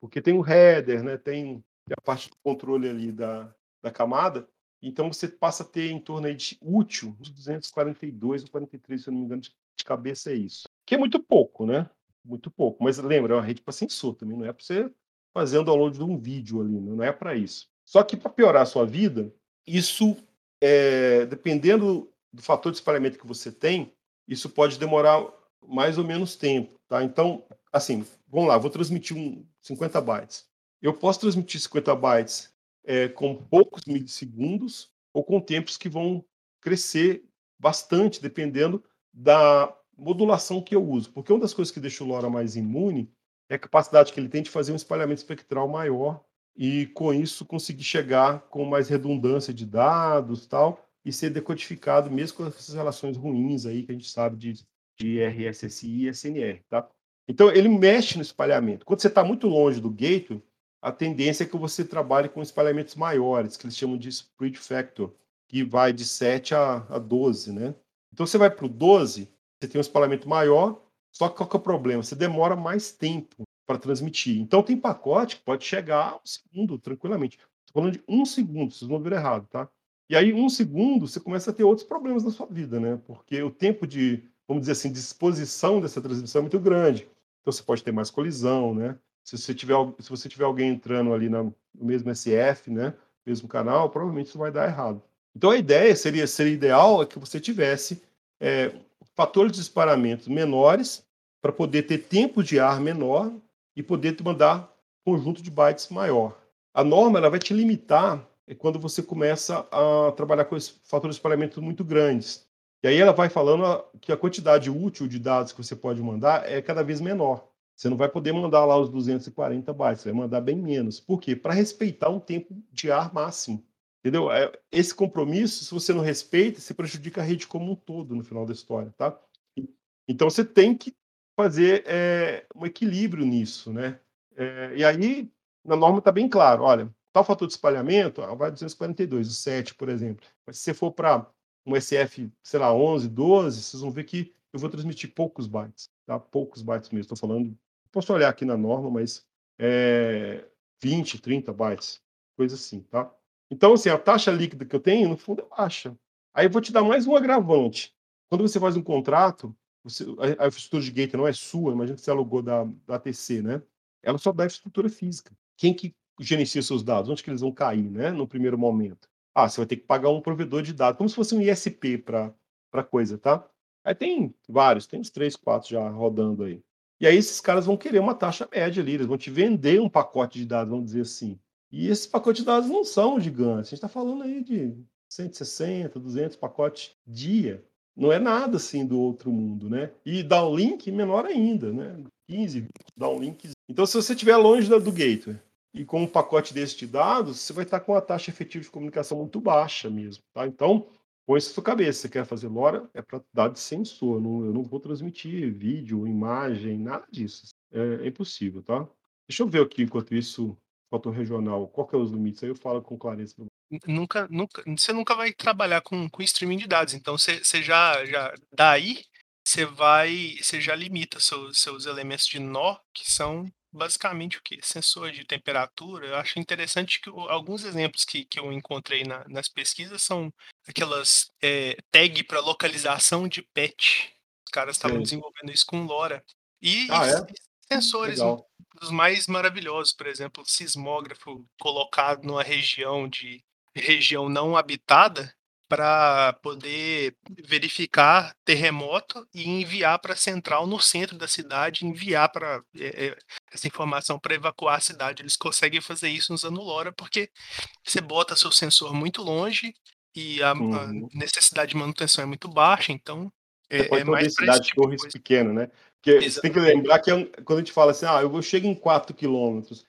Porque tem o header, né? Tem a parte do controle ali da, da camada. Então, você passa a ter em torno aí de útil, uns 242 ou 43, se eu não me engano, de cabeça é isso. Que é muito pouco, né? Muito pouco. Mas lembra, é uma rede para sensor também, não é para você fazer o download de um vídeo ali, não é para isso. Só que para piorar a sua vida, isso, é, dependendo do fator de espalhamento que você tem, isso pode demorar mais ou menos tempo, tá? Então, assim, vamos lá, vou transmitir um 50 bytes. Eu posso transmitir 50 bytes é, com poucos milissegundos ou com tempos que vão crescer bastante, dependendo da modulação que eu uso. Porque uma das coisas que deixa o LoRa mais imune é a capacidade que ele tem de fazer um espalhamento espectral maior e com isso conseguir chegar com mais redundância de dados tal e ser decodificado mesmo com essas relações ruins aí que a gente sabe de, de RSSI e SNR, tá? Então ele mexe no espalhamento. Quando você está muito longe do gateway, a tendência é que você trabalhe com espalhamentos maiores, que eles chamam de spread factor, que vai de 7 a, a 12, né? Então você vai para o 12, você tem um espalhamento maior, só que qual que é o problema? Você demora mais tempo para transmitir. Então tem pacote que pode chegar a um segundo tranquilamente. Estou falando de um segundo, vocês não viram errado, tá? E aí, um segundo, você começa a ter outros problemas na sua vida, né? Porque o tempo de, vamos dizer assim, disposição dessa transmissão é muito grande. Então você pode ter mais colisão, né? Se você tiver, se você tiver alguém entrando ali no mesmo SF, né? Mesmo canal, provavelmente isso vai dar errado. Então a ideia seria, seria ideal é que você tivesse é, fatores de disparamento menores para poder ter tempo de ar menor e poder te mandar conjunto de bytes maior. A norma ela vai te limitar é quando você começa a trabalhar com fatores de espalhamento muito grandes. E aí ela vai falando que a quantidade útil de dados que você pode mandar é cada vez menor. Você não vai poder mandar lá os 240 bytes, vai mandar bem menos. Por quê? Para respeitar um tempo de ar máximo. Entendeu? É, esse compromisso, se você não respeita, você prejudica a rede como um todo no final da história, tá? Então você tem que fazer é, um equilíbrio nisso, né? É, e aí, na norma está bem claro, olha, tal fator de espalhamento vai 242, o 7, por exemplo. Mas se você for para um SF, sei lá, 11, 12, vocês vão ver que eu vou transmitir poucos bytes, tá? Poucos bytes mesmo. Estou falando, posso olhar aqui na norma, mas é 20, 30 bytes, coisa assim, tá? Então, assim, a taxa líquida que eu tenho, no fundo, é baixa. Aí eu vou te dar mais um agravante. Quando você faz um contrato, você, a, a infraestrutura de gateway não é sua, imagina que você alugou da, da ATC, né? Ela só dá infraestrutura física. Quem que gerencia seus dados? Onde que eles vão cair, né? No primeiro momento. Ah, você vai ter que pagar um provedor de dados, como se fosse um ISP para coisa, tá? Aí tem vários, tem uns três, quatro já rodando aí. E aí esses caras vão querer uma taxa média ali, eles vão te vender um pacote de dados, vamos dizer assim. E esses pacotes de dados não são gigantes. A gente está falando aí de 160, 200 pacotes dia. Não é nada assim do outro mundo, né? E downlink menor ainda, né? 15 downlinks. Então, se você estiver longe do gateway e com um pacote desse de dados, você vai estar com uma taxa efetiva de comunicação muito baixa mesmo, tá? Então, põe isso na sua cabeça. Você quer fazer LoRa? É para dados de sensor. Não, eu não vou transmitir vídeo, imagem, nada disso. É, é impossível, tá? Deixa eu ver aqui, enquanto isso, fator regional, qual que é os limites? Aí eu falo com clareza. Nunca, nunca, você nunca vai trabalhar com, com streaming de dados. Então, você, você já, já, daí, você vai, você já limita seus, seus elementos de nó, que são basicamente o que? Sensor de temperatura. Eu acho interessante que alguns exemplos que, que eu encontrei na, nas pesquisas são aquelas é, tag para localização de pet. Os caras estavam desenvolvendo isso com LoRa. E, ah, é? sensores dos mais maravilhosos, por exemplo, sismógrafo colocado numa região de região não habitada para poder verificar terremoto e enviar para a central no centro da cidade, enviar para é, essa informação para evacuar a cidade. Eles conseguem fazer isso usando LoRa porque você bota seu sensor muito longe e a, uhum. a necessidade de manutenção é muito baixa, então é, é mais cidade tipo torres pequena, né? Porque você tem que lembrar que é um, quando a gente fala assim, ah, eu vou chegar em 4 quilômetros,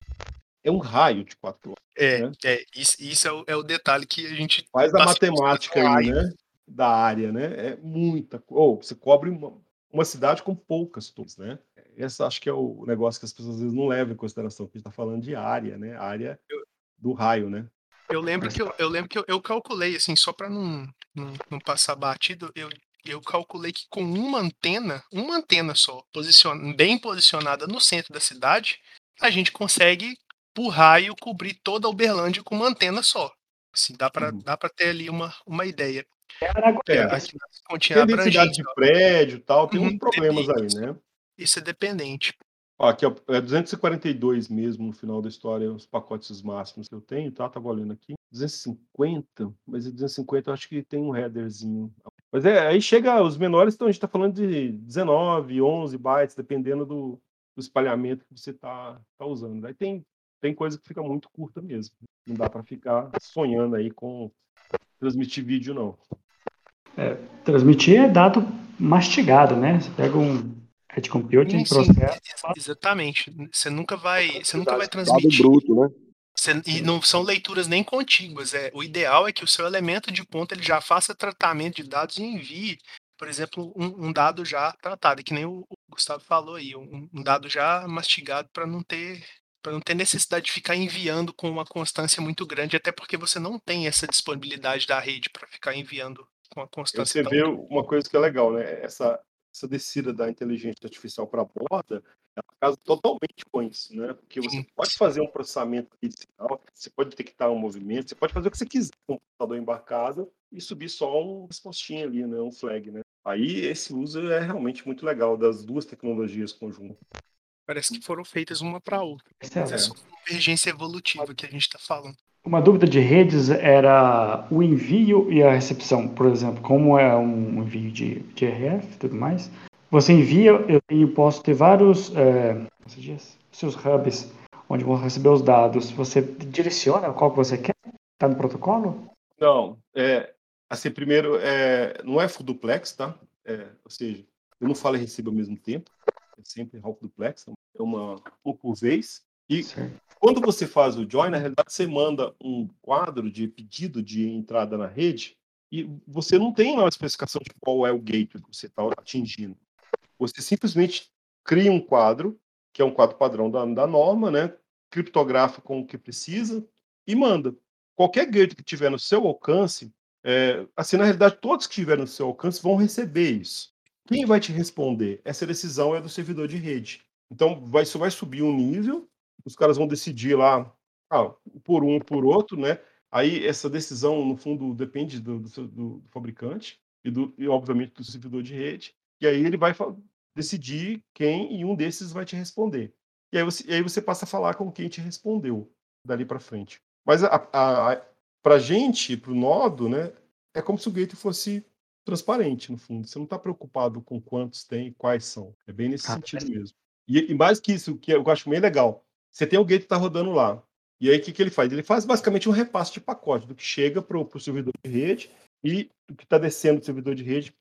é um raio de 4 quilômetros. É, né? é isso, isso é, o, é, o, detalhe que a gente. Faz a matemática aí, né? Da área, né? É muita. Ou você cobre uma, uma cidade com poucas torres, né? Esse acho que é o negócio que as pessoas às vezes não levam em consideração, porque a gente está falando de área, né? área do raio, né? Eu lembro que eu, eu lembro que eu, eu calculei, assim, só para não, não, não, passar batido, eu, eu calculei que com uma antena, uma antena só, posicion, bem posicionada no centro da cidade, a gente consegue por raio cobrir toda a Uberlândia com uma antena só. Assim, dá para uhum. dá para ter ali uma, uma uma É, é, aqui tem densidade de prédio tal, tem uhum, uns problemas aí, né? Isso é dependente. Ó, aqui é 242 mesmo no final da história, os pacotes máximos que eu tenho, tá? Tava olhando aqui. 250, mas 250 eu acho que tem um headerzinho. Mas é, aí chega os menores, então a gente tá falando de 19, 11 bytes, dependendo do, do espalhamento que você tá, tá usando. Aí tem tem coisa que fica muito curta mesmo. Não dá para ficar sonhando aí com transmitir vídeo, não. É, transmitir é dado mastigado, né? Você pega um head computing, sim, processa. Exatamente. Você nunca vai, você nunca vai transmitir. Dado bruto, né? Você, e não são leituras nem contíguas. É, o ideal é que o seu elemento de ponta ele já faça tratamento de dados e envie, por exemplo, um, um dado já tratado, que nem o, o Gustavo falou aí, um, um dado já mastigado para não ter para não ter necessidade de ficar enviando com uma constância muito grande, até porque você não tem essa disponibilidade da rede para ficar enviando com uma constância. Você vê grande. uma coisa que é legal, né? Essa, essa descida da inteligência artificial para a borda, ela casa totalmente com isso, né? Porque você Sim. pode fazer um processamento inicial, você pode detectar um movimento, você pode fazer o que você quiser com o computador embarcado e subir só um respostinha ali, né? Um flag, né? Aí esse uso é realmente muito legal das duas tecnologias conjuntas parece que foram feitas uma para outra. É. Essa convergência evolutiva que a gente está falando. Uma dúvida de redes era o envio e a recepção, por exemplo, como é um envio de, de RF e tudo mais. Você envia, eu tenho, posso ter vários é, seus hubs onde vão receber os dados. Você direciona qual que você quer? Está no protocolo? Não, é, assim, primeiro, é, não é full duplex, tá? É, ou seja, eu não falo e recebo ao mesmo tempo é sempre half duplex, é uma um por vez. E Sim. quando você faz o join, na realidade você manda um quadro de pedido de entrada na rede e você não tem uma especificação de qual é o gate que você está atingindo. Você simplesmente cria um quadro, que é um quadro padrão da, da norma, né? criptografa com o que precisa e manda. Qualquer gate que tiver no seu alcance, é, assim, na realidade, todos que tiverem no seu alcance vão receber isso. Quem vai te responder? Essa decisão é do servidor de rede. Então, vai, isso vai subir um nível, os caras vão decidir lá ah, por um por outro, né? Aí essa decisão, no fundo, depende do, do, do fabricante e, do, e, obviamente, do servidor de rede. E aí ele vai decidir quem e um desses vai te responder. E aí você, e aí você passa a falar com quem te respondeu dali para frente. Mas a, a, a, para gente, para o nodo, né, é como se o gate fosse transparente, no fundo. Você não está preocupado com quantos tem e quais são. É bem nesse ah, sentido é. mesmo. E, e, mais que isso, que eu acho bem legal, você tem o gate que está rodando lá. E aí o que, que ele faz? Ele faz basicamente um repasse de pacote do que chega para o servidor de rede e do que está descendo do servidor de rede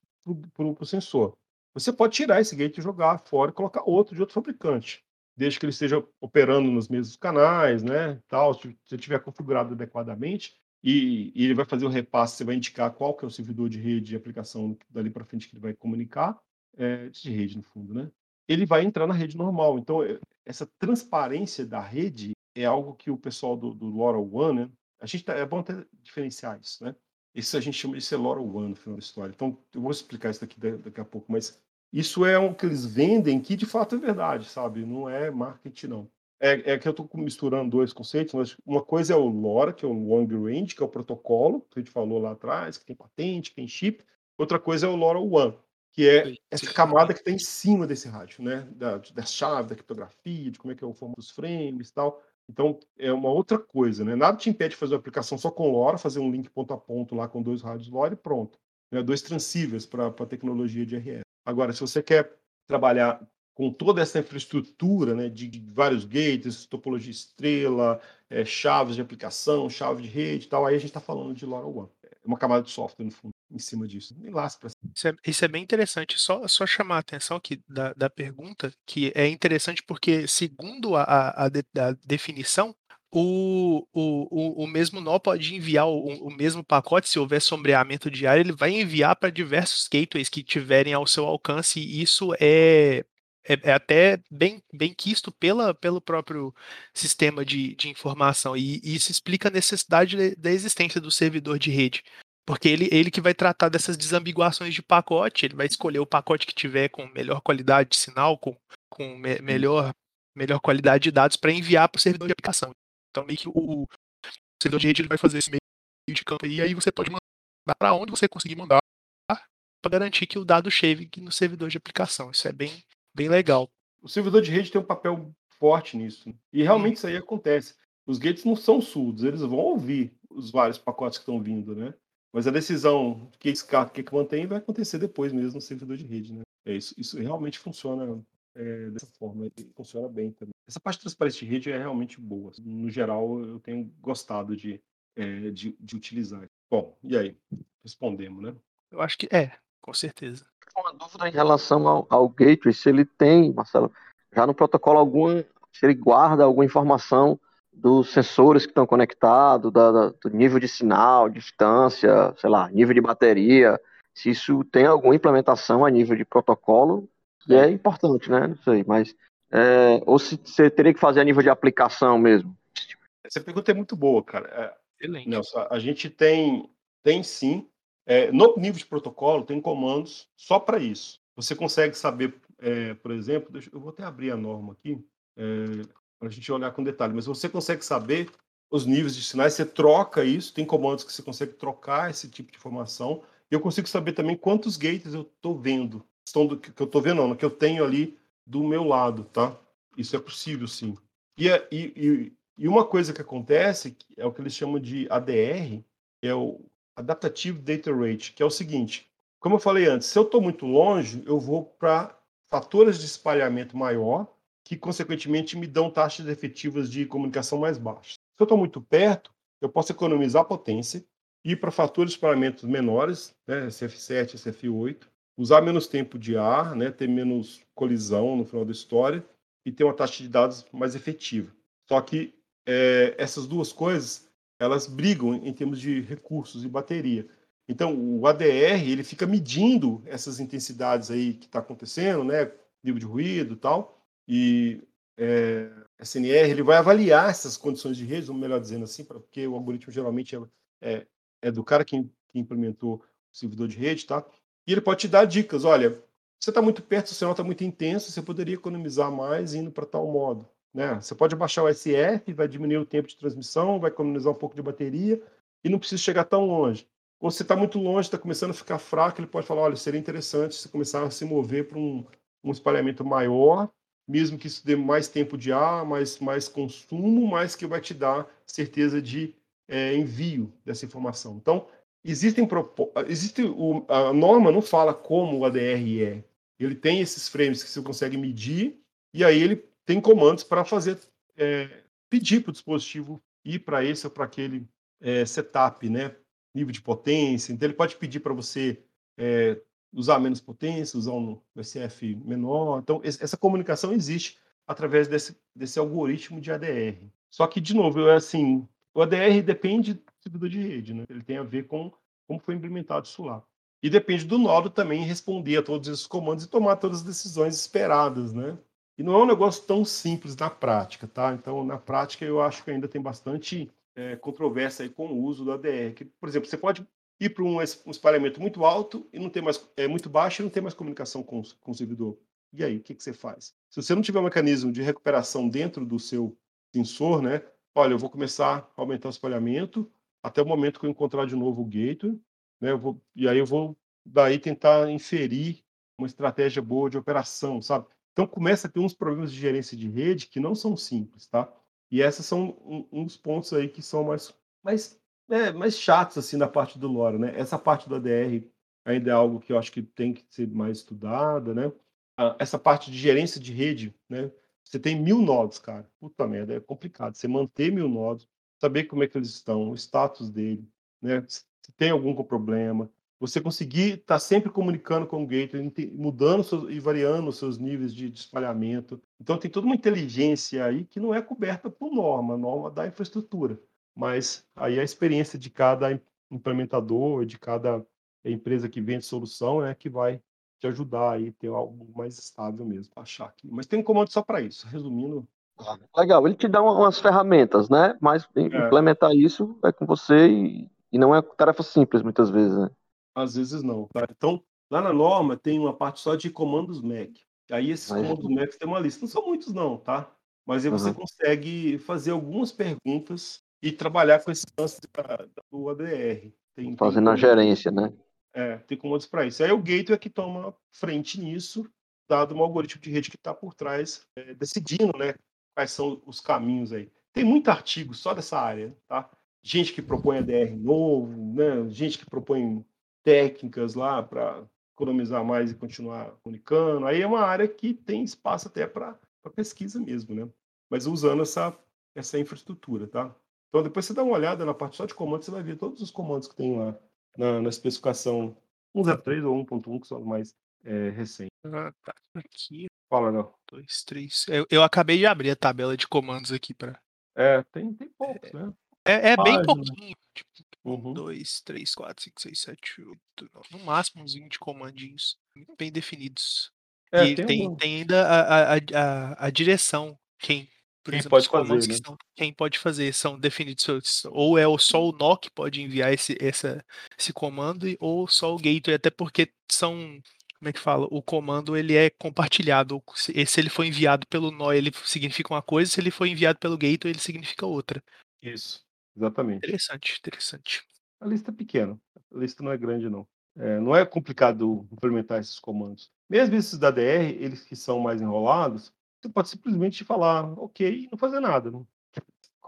para o sensor. Você pode tirar esse gate e jogar fora e colocar outro de outro fabricante, desde que ele esteja operando nos mesmos canais, né? Tal, se você tiver configurado adequadamente, e, e, ele vai fazer o repasse, você vai indicar qual que é o servidor de rede de aplicação dali para frente que ele vai comunicar, é, de rede no fundo, né? Ele vai entrar na rede normal. Então, é, essa transparência da rede é algo que o pessoal do, do né? A gente tá, é bom até diferenciar isso, né? Isso a gente chama de LoRaWAN no final da história. Então, eu vou explicar isso daqui daqui a pouco, mas isso é o que eles vendem que de fato é verdade, sabe? Não é marketing, não. É, é que eu estou misturando dois conceitos, mas uma coisa é o LoRa, que é o Long Range, que é o protocolo, que a gente falou lá atrás, que tem patente, que tem chip. Outra coisa é o LoRaWAN, que é essa camada que está em cima desse rádio, né? Da, da chave, da criptografia, de como é que é o formato dos frames e tal. Então, é uma outra coisa, né? Nada te impede de fazer uma aplicação só com LoRa, fazer um link ponto a ponto lá com dois rádios LoRa e pronto. Né? Dois transceivers para a tecnologia de RF. Agora, se você quer trabalhar com toda essa infraestrutura né, de, de vários gates, topologia estrela, é, chaves de aplicação, chave de rede e tal, aí a gente está falando de LoRaWAN. É uma camada de software, no fundo, em cima disso. Nem lá isso, é, isso é bem interessante. Só, só chamar a atenção aqui da, da pergunta, que é interessante porque, segundo a, a, a, de, a definição, o, o, o, mesmo nó pode enviar o, o, mesmo pacote, se houver sombreamento diário, ele vai enviar para diversos gateways que tiverem ao seu alcance, e isso é é, é, até bem, bem quisto pela, pelo próprio sistema de, de informação. E, e isso explica a necessidade da existência do servidor de rede. Porque ele, ele que vai tratar dessas desambiguações de pacote, ele vai escolher o pacote que tiver com melhor qualidade de sinal, com, com me, melhor, melhor qualidade de dados para enviar para o servidor de aplicação. Então, meio que o, o servidor de rede ele vai fazer esse meio de campo e aí você pode mandar para onde você conseguir mandar para garantir que o dado chegue no servidor de aplicação. Isso é bem, bem legal. O servidor de rede tem um papel forte nisso. E realmente isso aí acontece. Os gates não são surdos, eles vão ouvir os vários pacotes que estão vindo, né? Mas a decisão que descarta, que, que mantém, vai acontecer depois mesmo no servidor de rede, né? É isso, isso realmente funciona é, dessa forma, funciona bem também. Essa parte de transparência de rede é realmente boa. No geral, eu tenho gostado de, é, de, de utilizar. Bom, e aí? Respondemos, né? Eu acho que é, com certeza uma dúvida em relação ao, ao gateway, se ele tem, Marcelo, já no protocolo algum, se ele guarda alguma informação dos sensores que estão conectados, da, da, do nível de sinal, distância, sei lá, nível de bateria, se isso tem alguma implementação a nível de protocolo, que é importante, né? Não sei, mas. É, ou se você teria que fazer a nível de aplicação mesmo? Essa pergunta é muito boa, cara. É, Nelson, a gente tem, tem sim é, no nível de protocolo, tem comandos só para isso. Você consegue saber, é, por exemplo, deixa, eu vou até abrir a norma aqui, é, para a gente olhar com detalhe, mas você consegue saber os níveis de sinais, você troca isso, tem comandos que você consegue trocar esse tipo de informação, e eu consigo saber também quantos gates eu estou vendo, estão do, que eu estou vendo, não, que eu tenho ali do meu lado, tá? Isso é possível, sim. E, e, e, e uma coisa que acontece é o que eles chamam de ADR, é o Adaptative Data Rate, que é o seguinte: como eu falei antes, se eu estou muito longe, eu vou para fatores de espalhamento maior, que consequentemente me dão taxas efetivas de comunicação mais baixas. Se eu estou muito perto, eu posso economizar potência, ir para fatores de espalhamento menores, né, SF7, SF8, usar menos tempo de ar, né, ter menos colisão no final da história e ter uma taxa de dados mais efetiva. Só que é, essas duas coisas elas brigam em termos de recursos e bateria. Então, o ADR ele fica medindo essas intensidades aí que está acontecendo, né, nível de ruído e tal, e é, SNR ele vai avaliar essas condições de rede, vamos melhor dizendo assim, porque o algoritmo geralmente é, é, é do cara que, que, implementou o servidor de rede, tá? E ele pode te dar dicas, olha, você está muito perto, o sinal está muito intenso, você poderia economizar mais indo para tal modo. Né? Você pode baixar o SF, vai diminuir o tempo de transmissão, vai economizar um pouco de bateria e não precisa chegar tão longe. Ou se está muito longe, está começando a ficar fraco, ele pode falar, olha, seria interessante se começar a se mover para um, um espalhamento maior, mesmo que isso dê mais tempo de ar, mais, mais consumo, mas que vai te dar certeza de é, envio dessa informação. Então, existem existe o, a norma não fala como o ADR é. Ele tem esses frames que você consegue medir e aí ele tem comandos para fazer é, pedir para o dispositivo ir para esse ou para aquele é, setup, né? Nível de potência. Então ele pode pedir para você é, usar menos potência, usar um SF menor. Então essa comunicação existe através desse, desse algoritmo de ADR. Só que de novo, é assim, o ADR depende do servidor de rede, né? Ele tem a ver com como foi implementado isso lá. E depende do nodo também responder a todos esses comandos e tomar todas as decisões esperadas, né? E não é um negócio tão simples na prática, tá? Então, na prática, eu acho que ainda tem bastante é, controvérsia aí com o uso do ADR. Que, por exemplo, você pode ir para um, um, espalhamento muito alto e não ter mais é muito baixo e não ter mais comunicação com, com o servidor. E aí, o que, que você faz? Se você não tiver um mecanismo de recuperação dentro do seu sensor, né? Olha, eu vou começar a aumentar o espalhamento até o momento que eu encontrar de novo o gateway, né? Eu vou, e aí eu vou daí tentar inferir uma estratégia boa de operação, sabe? Então começa a ter uns problemas de gerência de rede que não são simples, tá? E esses são um, dos pontos aí que são mais, mais, é, mais chatos assim na parte do LoRa, né? Essa parte do ADR ainda é algo que eu acho que tem que ser mais estudada, né? Essa parte de gerência de rede, né? Você tem mil nodos, cara. Puta merda, é complicado. Você manter mil nodos, saber como é que eles estão, o status dele, né? Se tem algum problema, você conseguir estar tá sempre comunicando com o gateway, mudando seus, e variando os seus níveis de, de, espalhamento. Então tem toda uma inteligência aí que não é coberta por norma, norma da infraestrutura. Mas aí a experiência de cada implementador, de cada empresa que vende solução, é que vai te ajudar aí ter algo mais estável mesmo, achar aqui. Mas tem um comando só para isso. Resumindo. Legal, ele te dá umas ferramentas, né? Mas é. implementar isso é com você e, e não é tarefa simples muitas vezes, né? Às vezes não. Tá? Então, lá na norma tem uma parte só de comandos Mac. Aí esses Mas... comandos Mac tem uma lista. Não são muitos não, tá? Mas aí você uhum. consegue fazer algumas perguntas e trabalhar com esse lance do ADR. Tem, Fazendo tem... a gerência, né? É, tem comandos para isso. Aí o gateway é que toma frente nisso, dado um algoritmo de rede que está por trás, é, decidindo, né, quais são os caminhos aí. Tem muito artigo só dessa área, tá? Gente que propõe ADR novo, né? Gente que propõe técnicas lá para economizar mais e continuar comunicando. Aí é uma área que tem espaço até para pesquisa mesmo, né? Mas usando essa, essa infraestrutura, tá? Então depois você dá uma olhada na parte só de comandos, você vai ver todos os comandos que tem lá na, na especificação 1.03 ou 1.1, que são os mais é, recentes. Ah, tá aqui. Fala, não. Dois, três. Eu, eu acabei de abrir a tabela de comandos aqui para. É, tem, tem poucos, né? É, é bem pouquinho. Tipo, uhum. dois, três, quatro, cinco, seis, sete, oito, nove. No máximo uns 20 comandinhos bem definidos. É, e tem, tem, tem, ainda a, a, a, a direção. Quem por quem exemplo, pode fazer, né? São, quem pode fazer são definidos ou é só o NOC que pode enviar esse, essa, esse comando ou só o gateway, até porque são como é que fala? O comando ele é compartilhado. Se, ele for enviado pelo nó, ele significa uma coisa, se ele for enviado pelo gateway, ele significa outra. Isso, exatamente. Interessante, interessante. A lista é pequena, a lista não é grande não. É, não é complicado implementar esses comandos. Mesmo esses da DR, eles que são mais enrolados, você pode simplesmente falar ok e não fazer nada, né?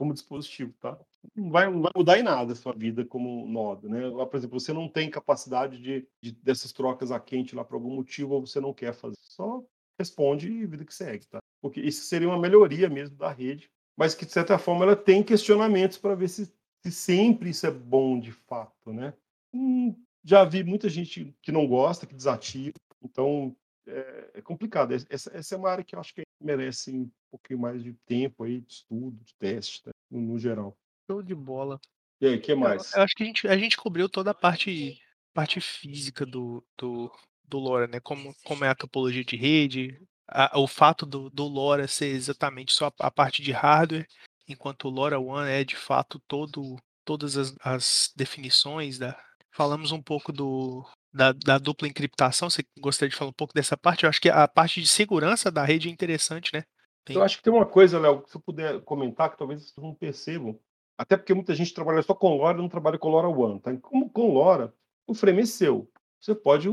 como dispositivo, tá? Não vai, não vai, mudar em nada a sua vida como nodo, né? Por exemplo, você não tem capacidade de, de dessas trocas a quente lá por algum motivo ou você não quer fazer. Só responde e vida que segue, tá? Porque isso seria uma melhoria mesmo da rede, mas que de certa forma ela tem questionamentos para ver se, se sempre isso é bom de fato, né? Hum, já vi muita gente que não gosta, que desativa, então é, é complicado. Essa, essa, é uma área que eu acho que merece um pouquinho mais de tempo aí, de estudo, de teste, tá? no, no, geral. Show de bola. E aí, o que mais? Eu, eu, acho que a gente, a gente cobriu toda a parte, parte física do, do, do LoRa, né? Como, como é a topologia de rede, a, o fato do, do LoRa ser exatamente só a, a, parte de hardware, enquanto o LoRa One é de fato todo, todas as, as definições da. Falamos um pouco do, da, da, dupla encriptação. Você gostaria de falar um pouco dessa parte? Eu acho que a parte de segurança da rede é interessante, né? Tem... Eu acho que tem uma coisa, Léo, se eu puder comentar, que talvez vocês não percebam. Até porque muita gente trabalha só com LoRa não trabalha com LoRaWAN. Tá? Como com LoRa, o frame é seu. Você pode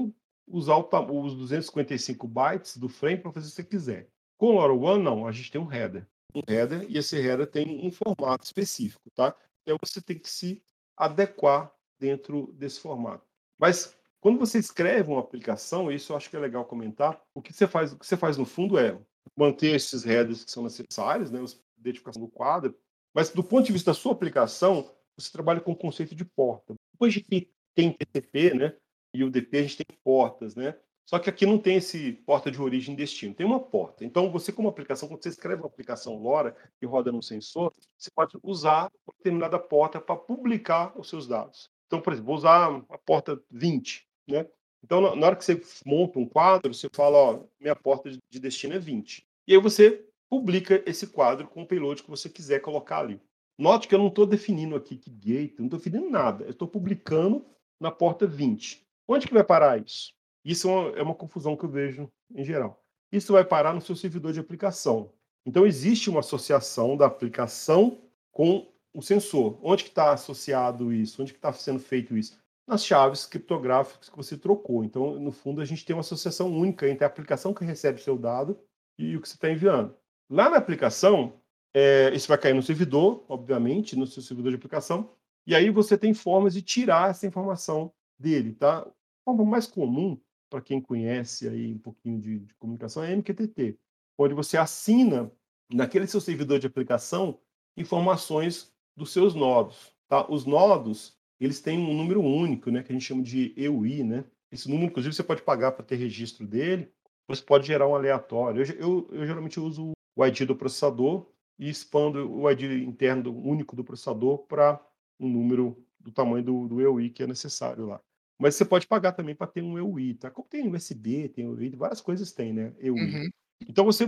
usar o, os 255 bytes do frame para fazer o que você quiser. Com LoRaWAN, não. A gente tem um header. Um header e esse header tem um formato específico, tá? Então você tem que se adequar dentro desse formato. Mas quando você escreve uma aplicação, isso eu acho que é legal comentar, o que você faz, o que você faz no fundo é manter esses headers que são necessários, né, a identificação do quadro, mas do ponto de vista da sua aplicação, você trabalha com o conceito de porta. Depois de que tem TCP, né, e o DP a gente tem portas, né? Só que aqui não tem esse porta de origem e destino, tem uma porta. Então, você, como aplicação, quando você escreve uma aplicação LoRa que roda no sensor, você pode usar determinada porta para publicar os seus dados. Então, por exemplo, vou usar a porta 20, né? Então, na hora que você monta um quadro, você fala, ó, minha porta de destino é 20. E aí você publica esse quadro com o payload que você quiser colocar ali. Note que eu não estou definindo aqui que gate, não estou definindo nada. Eu estou publicando na porta 20. Onde que vai parar isso? Isso é uma, é uma confusão que eu vejo em geral. Isso vai parar no seu servidor de aplicação. Então, existe uma associação da aplicação com o sensor. Onde que está associado isso? Onde que está sendo feito isso? Nas chaves criptográficas que você trocou. Então, no fundo, a gente tem uma associação única entre a aplicação que recebe seu dado e o que você está enviando. Lá na aplicação, é, isso vai cair no servidor, obviamente, no seu servidor de aplicação, e aí você tem formas de tirar essa informação dele, tá? Forma mais comum, para quem conhece aí um pouquinho de, de comunicação, é MQTT, onde você assina naquele seu servidor de aplicação informações dos seus nodos, tá? Os nodos, eles têm um número único, né, que a gente chama de EUI, né? Esse número, inclusive, você pode pagar para ter registro dele, você pode gerar um aleatório. Eu, eu, eu geralmente uso o ID do processador e expando o ID interno do, único do processador para um número do tamanho do, do EUI que é necessário lá. Mas você pode pagar também para ter um EUI, tá? Como tem USB, tem EUI, várias coisas tem, né? EUI. Uhum. Então você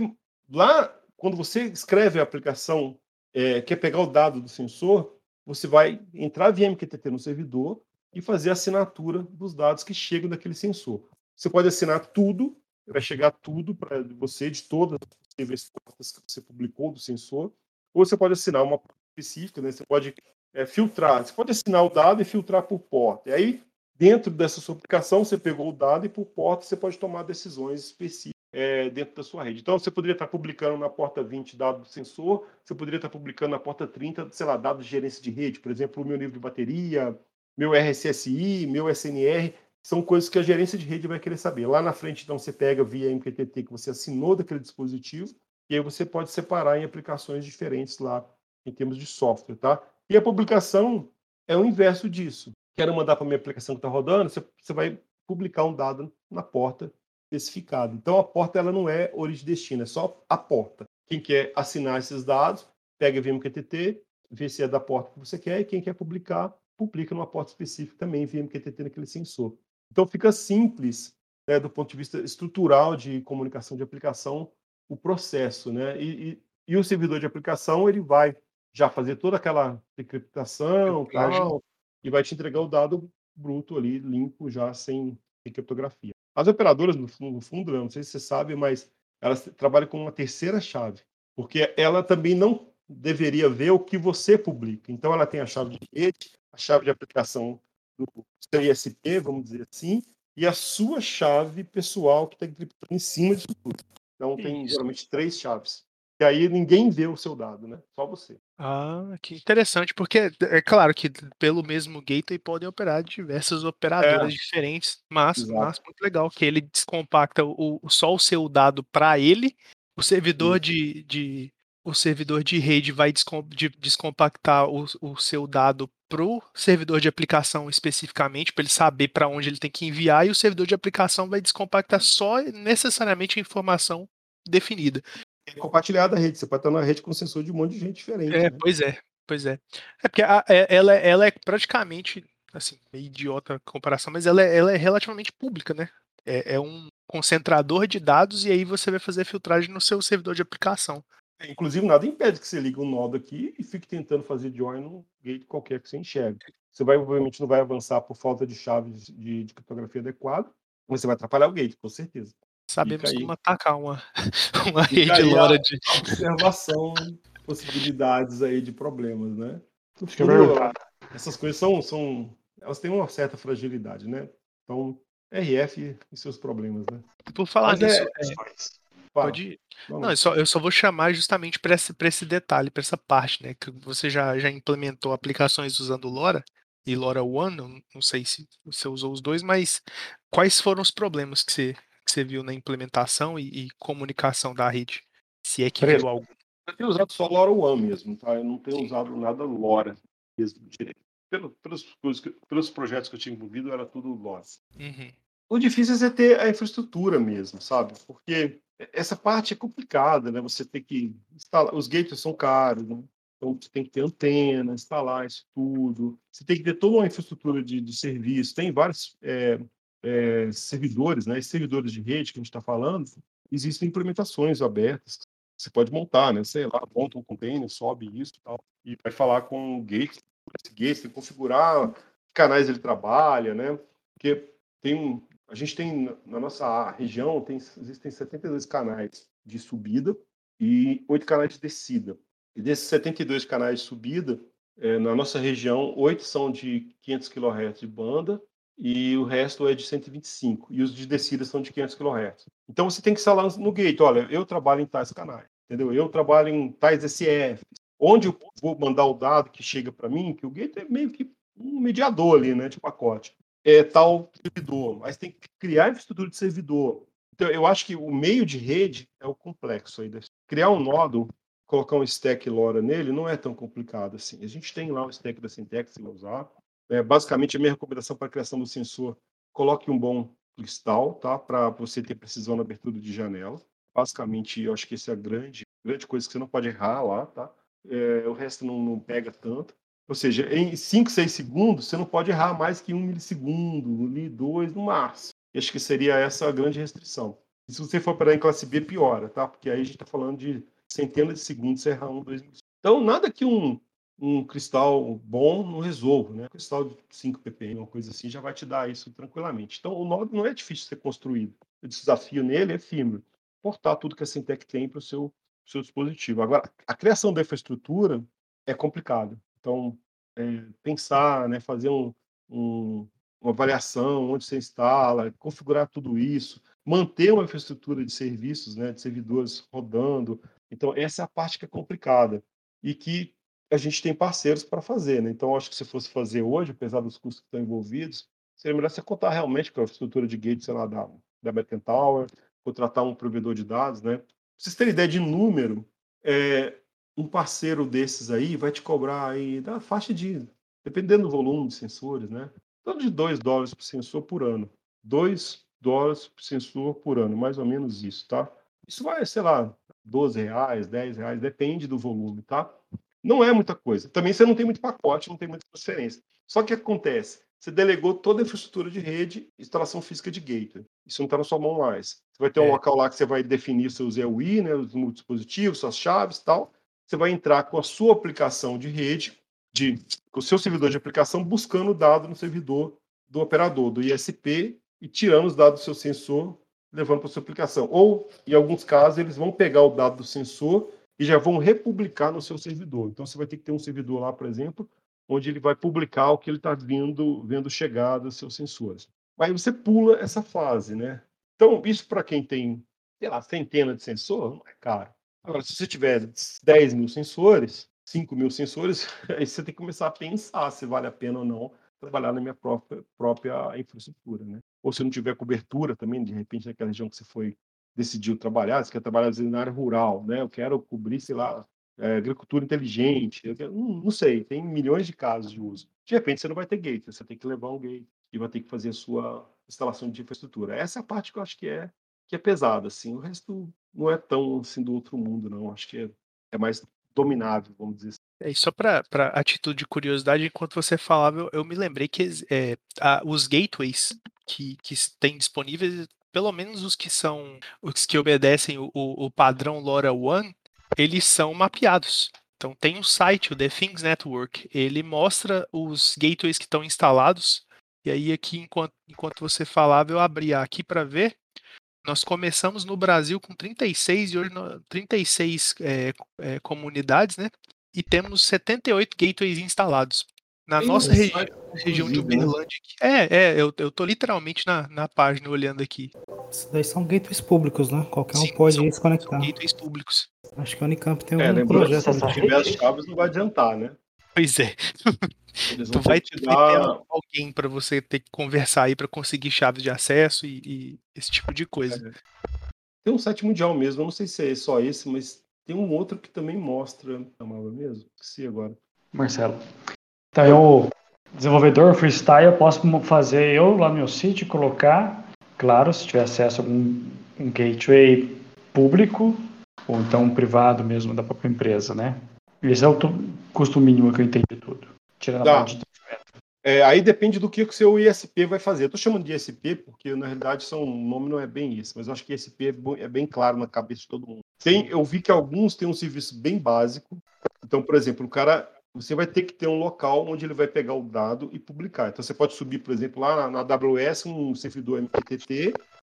lá quando você escreve a aplicação, é, quer pegar o dado do sensor, você vai entrar via MQTT no servidor e fazer a assinatura dos dados que chegam daquele sensor. Você pode assinar tudo vai chegar tudo para você de todas as portas que você publicou do sensor, ou você pode assinar uma específica, né? Você pode é, filtrar, você pode assinar o dado e filtrar por porta. E aí, dentro dessa sua aplicação, você pegou o dado e por porta você pode tomar decisões específicas é, dentro da sua rede. Então, você poderia estar publicando na porta 20 dados do sensor, você poderia estar publicando na porta 30, sei lá, dados de gerência de rede, por exemplo, o meu nível de bateria, meu RSSI, meu SNR, são coisas que a gerência de rede vai querer saber. Lá na frente, então, você pega via MQTT que você assinou daquele dispositivo, e aí você pode separar em aplicações diferentes lá, em termos de software, tá? E a publicação é o inverso disso. Quero mandar para minha aplicação que está rodando, você, você vai publicar um dado na porta especificada. Então, a porta ela não é origem destino, é só a porta. Quem quer assinar esses dados, pega via MQTT, vê se é da porta que você quer, e quem quer publicar, publica numa porta específica também via MQTT naquele sensor. Então fica simples, né, do ponto de vista estrutural de comunicação de aplicação, o processo, né? E, e, e o servidor de aplicação ele vai já fazer toda aquela encriptação, tal, e vai te entregar o dado bruto ali, limpo, já sem criptografia. As operadoras, no fundo, não sei se você sabe, mas elas trabalham com uma terceira chave, porque ela também não deveria ver o que você publica. Então, ela tem a chave de rede, a chave de aplicação do seu ISP, vamos dizer assim, e a sua chave pessoal que está encriptada em cima disso tudo. Então tem Isso. geralmente três chaves. E aí ninguém vê o seu dado, né? Só você. Ah, que interessante, porque é claro que pelo mesmo gateway podem operar diversas operadoras é. diferentes, mas, mas muito legal que ele descompacta o, só o seu dado para ele, o servidor de, de o servidor de rede vai descompactar o, o seu dado para o servidor de aplicação especificamente, para ele saber para onde ele tem que enviar, e o servidor de aplicação vai descompactar só necessariamente a informação definida. É compartilhada a rede, você pode estar na rede com sensor de um monte de gente diferente. É, né? pois é, pois é. É porque a, é, ela, ela é praticamente, assim, meio idiota a comparação, mas ela é, ela é relativamente pública, né? É, é um concentrador de dados e aí você vai fazer filtragem no seu servidor de aplicação. É, inclusive, nada impede que você ligue um nodo aqui e fique tentando fazer join num gate qualquer que você enxergue. Você vai, obviamente, não vai avançar por falta de chaves de, de criptografia adequada, mas você vai atrapalhar o gate, com certeza. Sabemos como atacar uma, uma rede LoRa de. Observação, possibilidades aí de problemas, né? futuro, essas coisas são, são. Elas têm uma certa fragilidade, né? Então, RF e seus problemas, né? Por falar Mas nisso. É, é... Pode. Não, eu só, eu só vou chamar justamente para esse, esse detalhe, para essa parte, né? Que você já, já implementou aplicações usando LoRa e LoRa One, não, não sei se você usou os dois, mas quais foram os problemas que você, que você viu na implementação e, e comunicação da rede? Se é que viu algum. Eu tenho usado só LoRa One mesmo, tá? Eu não tenho Sim. usado nada LoRa mesmo direito. Pelo, pelos, pelos projetos que eu tinha envolvido, era tudo LoRa. Uhum. O difícil é ter a infraestrutura mesmo, sabe? Porque essa parte é complicada, né? Você tem que instalar, os gateways são caros, né? Então você tem que ter antena, instalar isso tudo. Você tem que ter toda uma infraestrutura de, de serviço. Tem vários é, é, servidores, né? Servidores de rede que a gente está falando, existem implementações abertas. Você pode montar, né? Sei lá, monta um container, sobe isso e tal, e vai falar com o gate. Esse gate tem que configurar que canais ele trabalha, né? Porque tem a gente tem, na nossa região, tem, existem 72 canais de subida e 8 canais de descida. E desses 72 canais de subida, é, na nossa região, 8 são de 500 kHz de banda e o resto é de 125. E os de descida são de 500 kHz. Então você tem que instalar no gate, olha, eu trabalho em tais canais, entendeu? Eu trabalho em tais SF. Onde eu vou mandar o dado que chega para mim, que o gate é meio que um mediador ali, né, de pacote é, tal servidor, mas tem que criar infraestrutura de servidor. Então, eu acho que o meio de rede é o complexo aí. Criar um nódo, colocar um stack LoRa nele, não é tão complicado assim. A gente tem lá o stack da Syntax para usar. É, basicamente, a minha recomendação para a criação do sensor, coloque um bom cristal, tá? Para você ter precisão na abertura de janela. Basicamente, eu acho que essa é a grande, grande coisa que você não pode errar lá, tá? É, o resto não, não pega tanto. Ou seja, em 5, 6 segundos, você não pode errar mais que um milissegundo, ali, dois no máximo. Acho que seria essa a grande restrição. E se você for operar em classe B, piora, tá? Porque aí a gente está falando de centenas de segundos, você errar um, dois milissegundos. Então, nada que um, um cristal bom não resolva, né? Um cristal de 5 ppm, uma coisa assim, já vai te dar isso tranquilamente. Então, o nó não é difícil de ser construído. O desafio nele é efímero. Portar tudo que a Syntec tem para o seu, seu dispositivo. Agora, a criação da infraestrutura é complicado. Então, é, pensar, né, fazer um, um, uma avaliação, onde você instala, configurar tudo isso, manter uma infraestrutura de serviços, né, de servidores rodando. Então, essa é a parte que é complicada e que a gente tem parceiros para fazer. Né? Então, acho que se fosse fazer hoje, apesar dos custos que estão envolvidos, seria melhor você contar realmente com a infraestrutura de gate, sei lá, da, da American Tower, contratar um provedor de dados. Né? Para vocês terem ideia de número, é, um parceiro desses aí vai te cobrar aí da faixa de, dependendo do volume de sensores, né? Então, de 2 dólares por sensor por ano. 2 dólares por sensor por ano, mais ou menos isso, tá? Isso vai, sei lá, 12 reais, 10 reais, depende do volume, tá? Não é muita coisa. Também você não tem muito pacote, não tem muita transferência. Só que acontece? Você delegou toda a infraestrutura de rede, instalação física de gateway. Isso não está na sua mão mais. Você vai ter um é. local lá que você vai definir seus EUI, né, os dispositivos, suas chaves e tal você vai entrar com a sua aplicação de rede, de, com o seu servidor de aplicação, buscando o dado no servidor do operador, do ISP, e tirando os dados do seu sensor, levando para a sua aplicação. Ou, em alguns casos, eles vão pegar o dado do sensor e já vão republicar no seu servidor. Então, você vai ter que ter um servidor lá, por exemplo, onde ele vai publicar o que ele está vendo, vendo chegar dos seus sensores. Aí você pula essa fase, né? Então, isso para quem tem, sei lá, centena de sensor, não é caro. Agora, se você tiver 10 mil sensores, 5 mil sensores, aí você tem que começar a pensar se vale a pena ou não trabalhar na minha própria, própria infraestrutura, né? Ou se não tiver cobertura também, de repente, naquela região que você foi decidiu trabalhar, você quer trabalhar na área rural, né? Eu quero cobrir, sei lá, é, agricultura inteligente, quero, não, não, sei, tem milhões de casos de uso. De repente você não vai ter gate, você tem que levar um gate e vai ter que fazer a sua instalação de infraestrutura. Essa é a parte que eu acho que é que é pesada, assim. O resto não é tão assim do outro mundo, não. Acho que é, é mais dominável, vamos dizer assim. É, e só para atitude de curiosidade, enquanto você falava, eu, eu me lembrei que é, a, os gateways que, que têm disponíveis, pelo menos os que são os que obedecem o, o, padrão LoRaWAN, eles são mapeados. Então tem um site, o The Things Network, ele mostra os gateways que estão instalados. E aí aqui, enquanto, enquanto você falava, eu abri aqui para ver. Nós começamos no Brasil com 36 e hoje 36 é, é, comunidades, né? e temos 78 gateways instalados. Na Tem nossa regi região de né? Uberlândia. aqui- É, é, eu, eu tô literalmente na, na página olhando aqui. Isso daí são gateways públicos, né? Qualquer um Sim, pode são- se conectar. São gateways públicos. Acho que a Unicamp tem É, um que projeto. se não tiver as chaves, não vai adiantar, né? Pois é. Eles Tu vai, te dar. alguém para você ter que conversar aí para conseguir chaves de acesso e, e esse tipo de coisa. Tem um site mundial mesmo, eu não sei se é só esse, mas tem um outro que também mostra. Chamava mesmo? Esqueci agora. Marcelo. Então, eu, desenvolvedor freestyle, eu posso fazer eu lá no meu sítio, colocar, claro, se tiver acesso a algum um gateway público, ou então privado mesmo da própria empresa, né? Esse é o custo mínimo que eu entendi tudo. Tirando a Tá. parte de É, aí depende do que o seu ISP vai fazer. Eu tô chamando de ISP porque, na realidade, são, o nome não é bem isso, mas eu acho que ISP é, bo- é bem claro na cabeça de todo mundo. Tem, eu vi que alguns têm um serviço bem básico. Então, por exemplo, o cara, você vai ter que ter um local onde ele vai pegar o dado e publicar. Então, você pode subir, por exemplo, lá na, AWS, um servidor MQTT,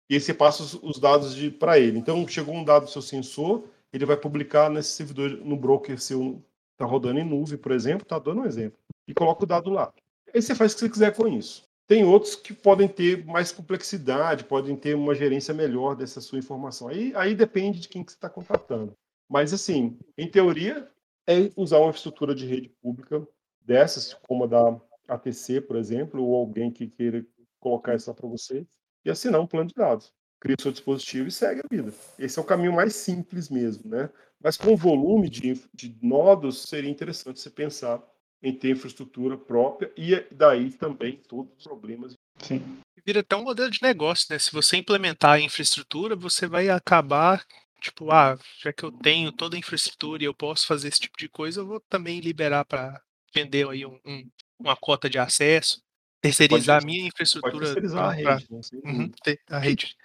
e aí você passa os, os dados para ele. Então, chegou um dado do seu sensor, ele vai publicar nesse servidor, no broker seu, tá rodando em nuvem, por exemplo, tá dando um exemplo, e coloca o dado lá. Aí você faz o que você quiser com isso. Tem outros que podem ter mais complexidade, podem ter uma gerência melhor dessa sua informação. Aí, aí depende de quem que você está contratando. Mas, assim, em teoria, é usar uma infraestrutura de rede pública dessas, como a da ATC, por exemplo, ou alguém que queira colocar isso para você, e assinar um plano de dados. Cria o seu dispositivo e segue a vida. Esse é o caminho mais simples mesmo, né? Mas com o volume de, de nodos, seria interessante você pensar em ter infraestrutura própria e daí também todos os problemas. Sim. Vira até um modelo de negócio, né? Se você implementar a infraestrutura, você vai acabar, tipo, ah, já que eu tenho toda a infraestrutura e eu posso fazer esse tipo de coisa, eu vou também liberar para vender aí um- um- uma cota de acesso, terceirizar a minha infraestrutura. terceirizar a pra- rede. Né? Uhum, a rede.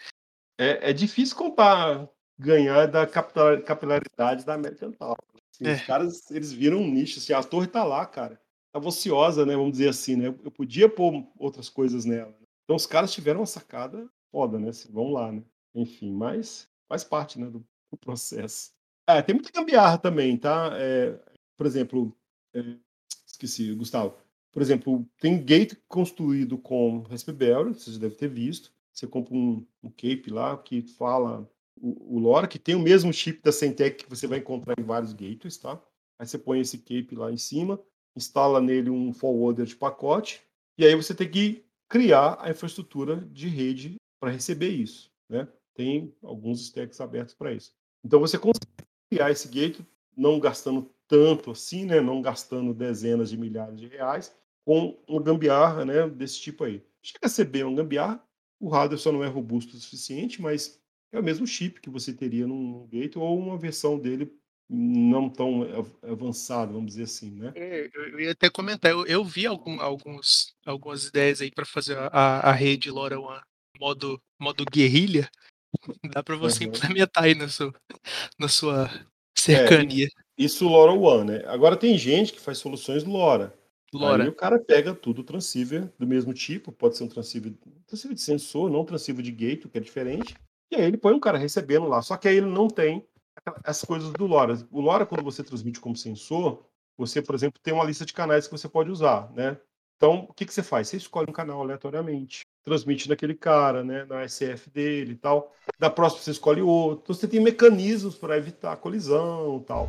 É, é difícil contar, ganhar da capilaridade da American Tower. Assim, É. Os caras, eles viram um nicho. Assim, a torre tá lá, cara. Tava ociosa, né? Vamos dizer assim, né? Eu podia pôr outras coisas nela. né? Então os caras tiveram uma sacada foda, né? Assim, vão lá, né? Enfim, mas faz parte, né, do, do processo. É, tem muita gambiarra também, tá? É, por exemplo, é, esqueci, Gustavo. Por exemplo, tem gate construído com Raspberry, vocês devem ter visto. Você compra um, um cape lá que fala o, o LoRa, que tem o mesmo chip da Centec que você vai encontrar em vários gateways, tá? Aí você põe esse cape lá em cima, instala nele um forwarder de pacote, e aí você tem que criar a infraestrutura de rede para receber isso, né? Tem alguns stacks abertos para isso. Então você consegue criar esse gate não gastando tanto assim, né? Não gastando dezenas de milhares de reais com uma gambiarra, né? Desse tipo aí. Chega a ser bem uma gambiarra, o hardware só não é robusto o suficiente, mas é o mesmo chip que você teria num gate ou uma versão dele não tão av- avançada, vamos dizer assim, né? É, eu ia até comentar, eu, eu vi algum- alguns, algumas ideias aí para fazer a- a rede LoRaWAN modo, modo guerrilha. Dá para você Uhum. implementar aí na sua, na sua cercania. Isso LoRaWAN, né? Agora tem gente que faz soluções LoRa. LoRa. Aí o cara pega tudo transceiver do mesmo tipo, pode ser um transceiver, transceiver de sensor, não transceiver de gate, que é diferente. E aí ele põe um cara recebendo lá. Só que aí ele não tem as coisas do LoRa. O LoRa, quando você transmite como sensor, você, por exemplo, tem uma lista de canais que você pode usar, né? Então, o que, que você faz? Você escolhe um canal aleatoriamente, transmite naquele cara, né, na SF dele e tal. Da próxima você escolhe outro. Então, você tem mecanismos para evitar colisão e tal.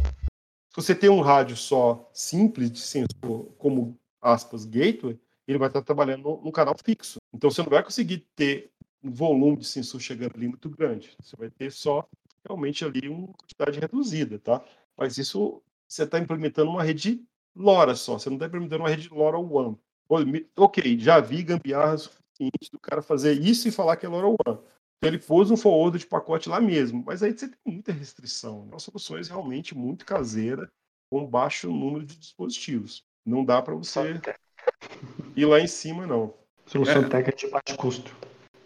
Se você tem um rádio só simples de sensor, como aspas, gateway, ele vai estar trabalhando no, no canal fixo. Então você não vai conseguir ter um volume de sensor chegando ali muito grande. Você vai ter só realmente ali uma quantidade reduzida, tá? Mas isso você está implementando uma rede LoRa só, você não está implementando uma rede LoRa One. Ok, já vi gambiarras do cara fazer isso e falar que é LoRa One. Então ele pôs um forward de pacote lá mesmo, mas aí você tem muita restrição. Né? São soluções realmente muito caseiras, com baixo número de dispositivos. Não dá para você ir lá em cima, não. Solução técnica de baixo custo.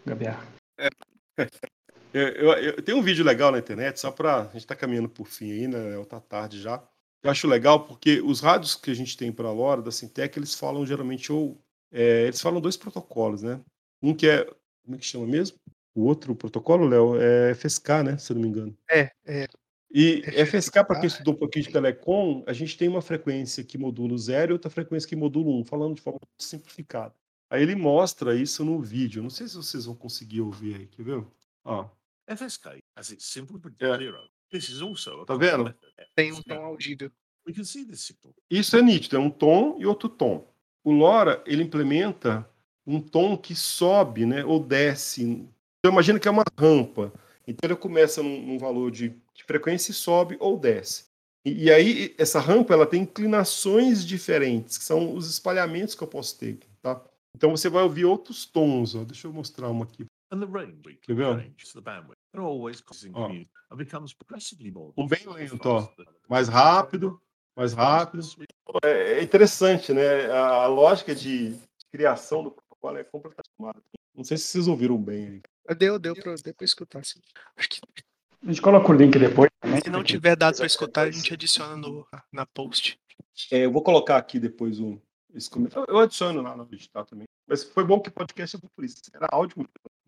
Gambiarra. Eu, eu, eu- tem um vídeo legal na internet, só para. A gente está caminhando por fim aí, né? Tá tarde já. Eu acho legal porque os rádios que a gente tem para a LoRa, da Sintec, eles falam geralmente ou. É, eles falam dois protocolos, né? Um que é. Como é que chama mesmo? O outro protocolo, Léo, é FSK, né? Se eu não me engano. É, é. E FSK, para quem estudou um pouquinho de telecom, a gente tem uma frequência que modula zero e outra frequência que modula um, falando de forma simplificada. Aí ele mostra isso no vídeo. Não sei se vocês vão conseguir ouvir aí, quer ver? Ó. FSK has its simple but Yeah. zero. This is also a Tá vendo? Tem um tom audível. We can see this signal. Isso é nítido, é um tom e outro tom. O LoRa, ele implementa um tom que sobe, né, ou desce. Então imagina que é uma rampa. Então ele começa num, num valor de, de frequência e sobe ou desce. E, e aí essa rampa ela tem inclinações diferentes, que são os espalhamentos que eu posso ter, tá? Então você vai ouvir outros tons, ó. Deixa eu mostrar uma aqui. And the range Quer ver, ó? Um bem lento, ó. Mais rápido, mais rápido. É, é interessante, né? A, a lógica de criação do protocolo é completamente tomada. Não sei se vocês ouviram bem aí. Deu, deu pra, deu pra escutar, sim. Acho que A gente coloca o link depois também. se não tiver dado pra escutar, a gente adiciona no, na post. É, eu vou colocar aqui depois o, esse comentário. Eu adiciono lá no digital também. Mas foi bom que podcast é por isso. Era áudio, né?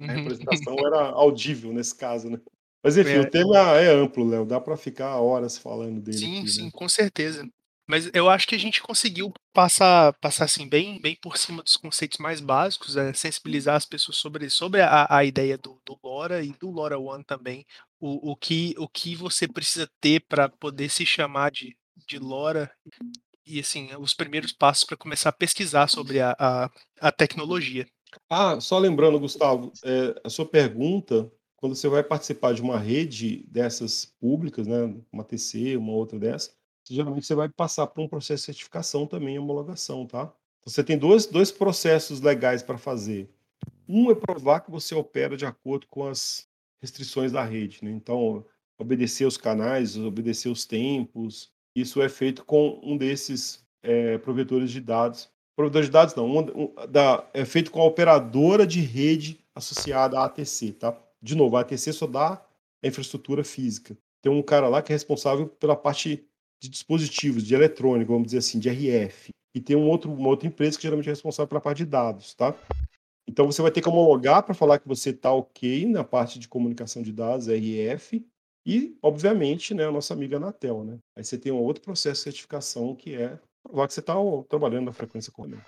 a Uhum. apresentação era audível nesse caso, né? Mas enfim, É. o tema é amplo, Léo. Dá para ficar horas falando dele. Sim, aqui, sim, Né? com certeza. Mas eu acho que a gente conseguiu passar, passar assim, bem, bem por cima dos conceitos mais básicos, é, sensibilizar as pessoas sobre, sobre a, a ideia do, do LoRa e do LoRa One também. O, o, que, o que você precisa ter para poder se chamar de, de LoRa e assim, os primeiros passos para começar a pesquisar sobre a, a, a tecnologia. Ah, só lembrando, Gustavo, é, a sua pergunta, quando você vai participar de uma rede dessas públicas, né, uma TC, uma outra dessa, geralmente você vai passar por um processo de certificação também, homologação, tá? Você tem dois, dois processos legais para fazer. Um é provar que você opera de acordo com as restrições da rede, né? Então, obedecer os canais, obedecer os tempos. Isso é feito com um desses é, provedores de dados. Provedor de dados não, um, um, da, é feito com a operadora de rede associada à ATC, tá? De novo, a ATC só dá a infraestrutura física. Tem um cara lá que é responsável pela parte de dispositivos, de eletrônico, vamos dizer assim, de RF. E tem um outro, uma outra empresa que geralmente é responsável pela parte de dados, tá? Então você vai ter que homologar para falar que você está ok na parte de comunicação de dados, RF, e, obviamente, né, a nossa amiga Anatel, né? Aí você tem um outro processo de certificação que é provar que você está trabalhando na frequência correta.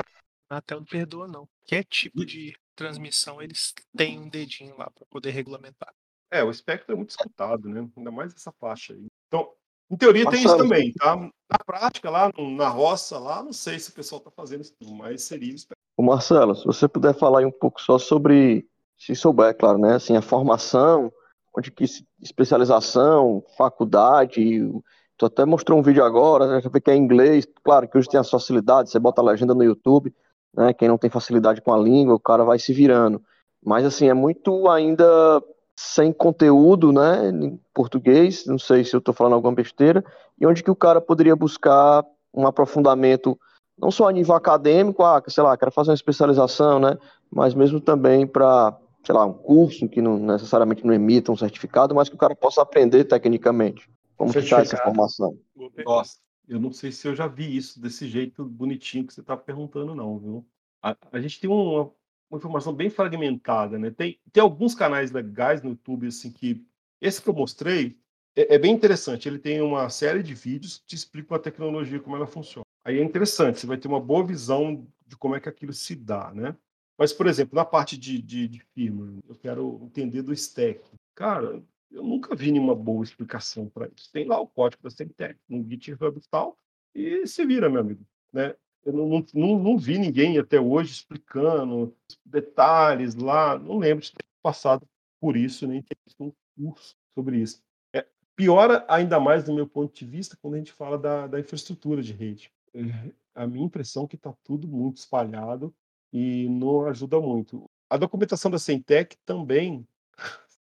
Até não perdoa, não. Qualquer tipo de transmissão, eles têm um dedinho lá para poder regulamentar. É, o espectro é muito disputado, né? Ainda mais essa faixa aí. Então, em teoria tem isso também, tá? Na prática, lá na roça, lá, não sei se o pessoal está fazendo isso, mas seria o espectro. Ô Marcelo, se você puder falar aí um pouco só sobre, se souber, claro, né? Assim, a formação, onde que especialização, faculdade. Tu até mostrou um vídeo agora, já vê que é em inglês. Claro que hoje tem as facilidades, você bota a legenda no YouTube, né? Quem não tem facilidade com a língua, o cara vai se virando. Mas assim, é muito ainda sem conteúdo, né? Em português, não sei se eu estou falando alguma besteira, e onde que o cara poderia buscar um aprofundamento não só a nível acadêmico, ah, sei lá, quero fazer uma especialização, né? Mas mesmo também para, sei lá, um curso que não necessariamente não emita um certificado, mas que o cara possa aprender tecnicamente. Como que tá essa Certificado. formação? Nossa, eu não sei se eu já vi isso desse jeito bonitinho que você está perguntando, não, viu? A, a gente tem uma, uma informação bem fragmentada, né? Tem, tem alguns canais legais no YouTube, assim, que. Esse que eu mostrei é, é bem interessante. Ele tem uma série de vídeos que te explicam a tecnologia, como ela funciona. Aí é interessante, você vai ter uma boa visão de como é que aquilo se dá, né? Mas, por exemplo, na parte de, de, de firmware, eu quero entender do stack. Cara, eu nunca vi nenhuma boa explicação para isso. Tem lá o código da Semtech, no GitHub e tal, e se vira, meu amigo. Né? Eu não, não, não, vi ninguém até hoje explicando detalhes lá, não lembro de ter passado por isso, nem ter visto um curso sobre isso. É, piora ainda mais, do meu ponto de vista, quando a gente fala da, da infraestrutura de rede. É, a minha impressão é que está tudo muito espalhado e não ajuda muito. A documentação da Centec também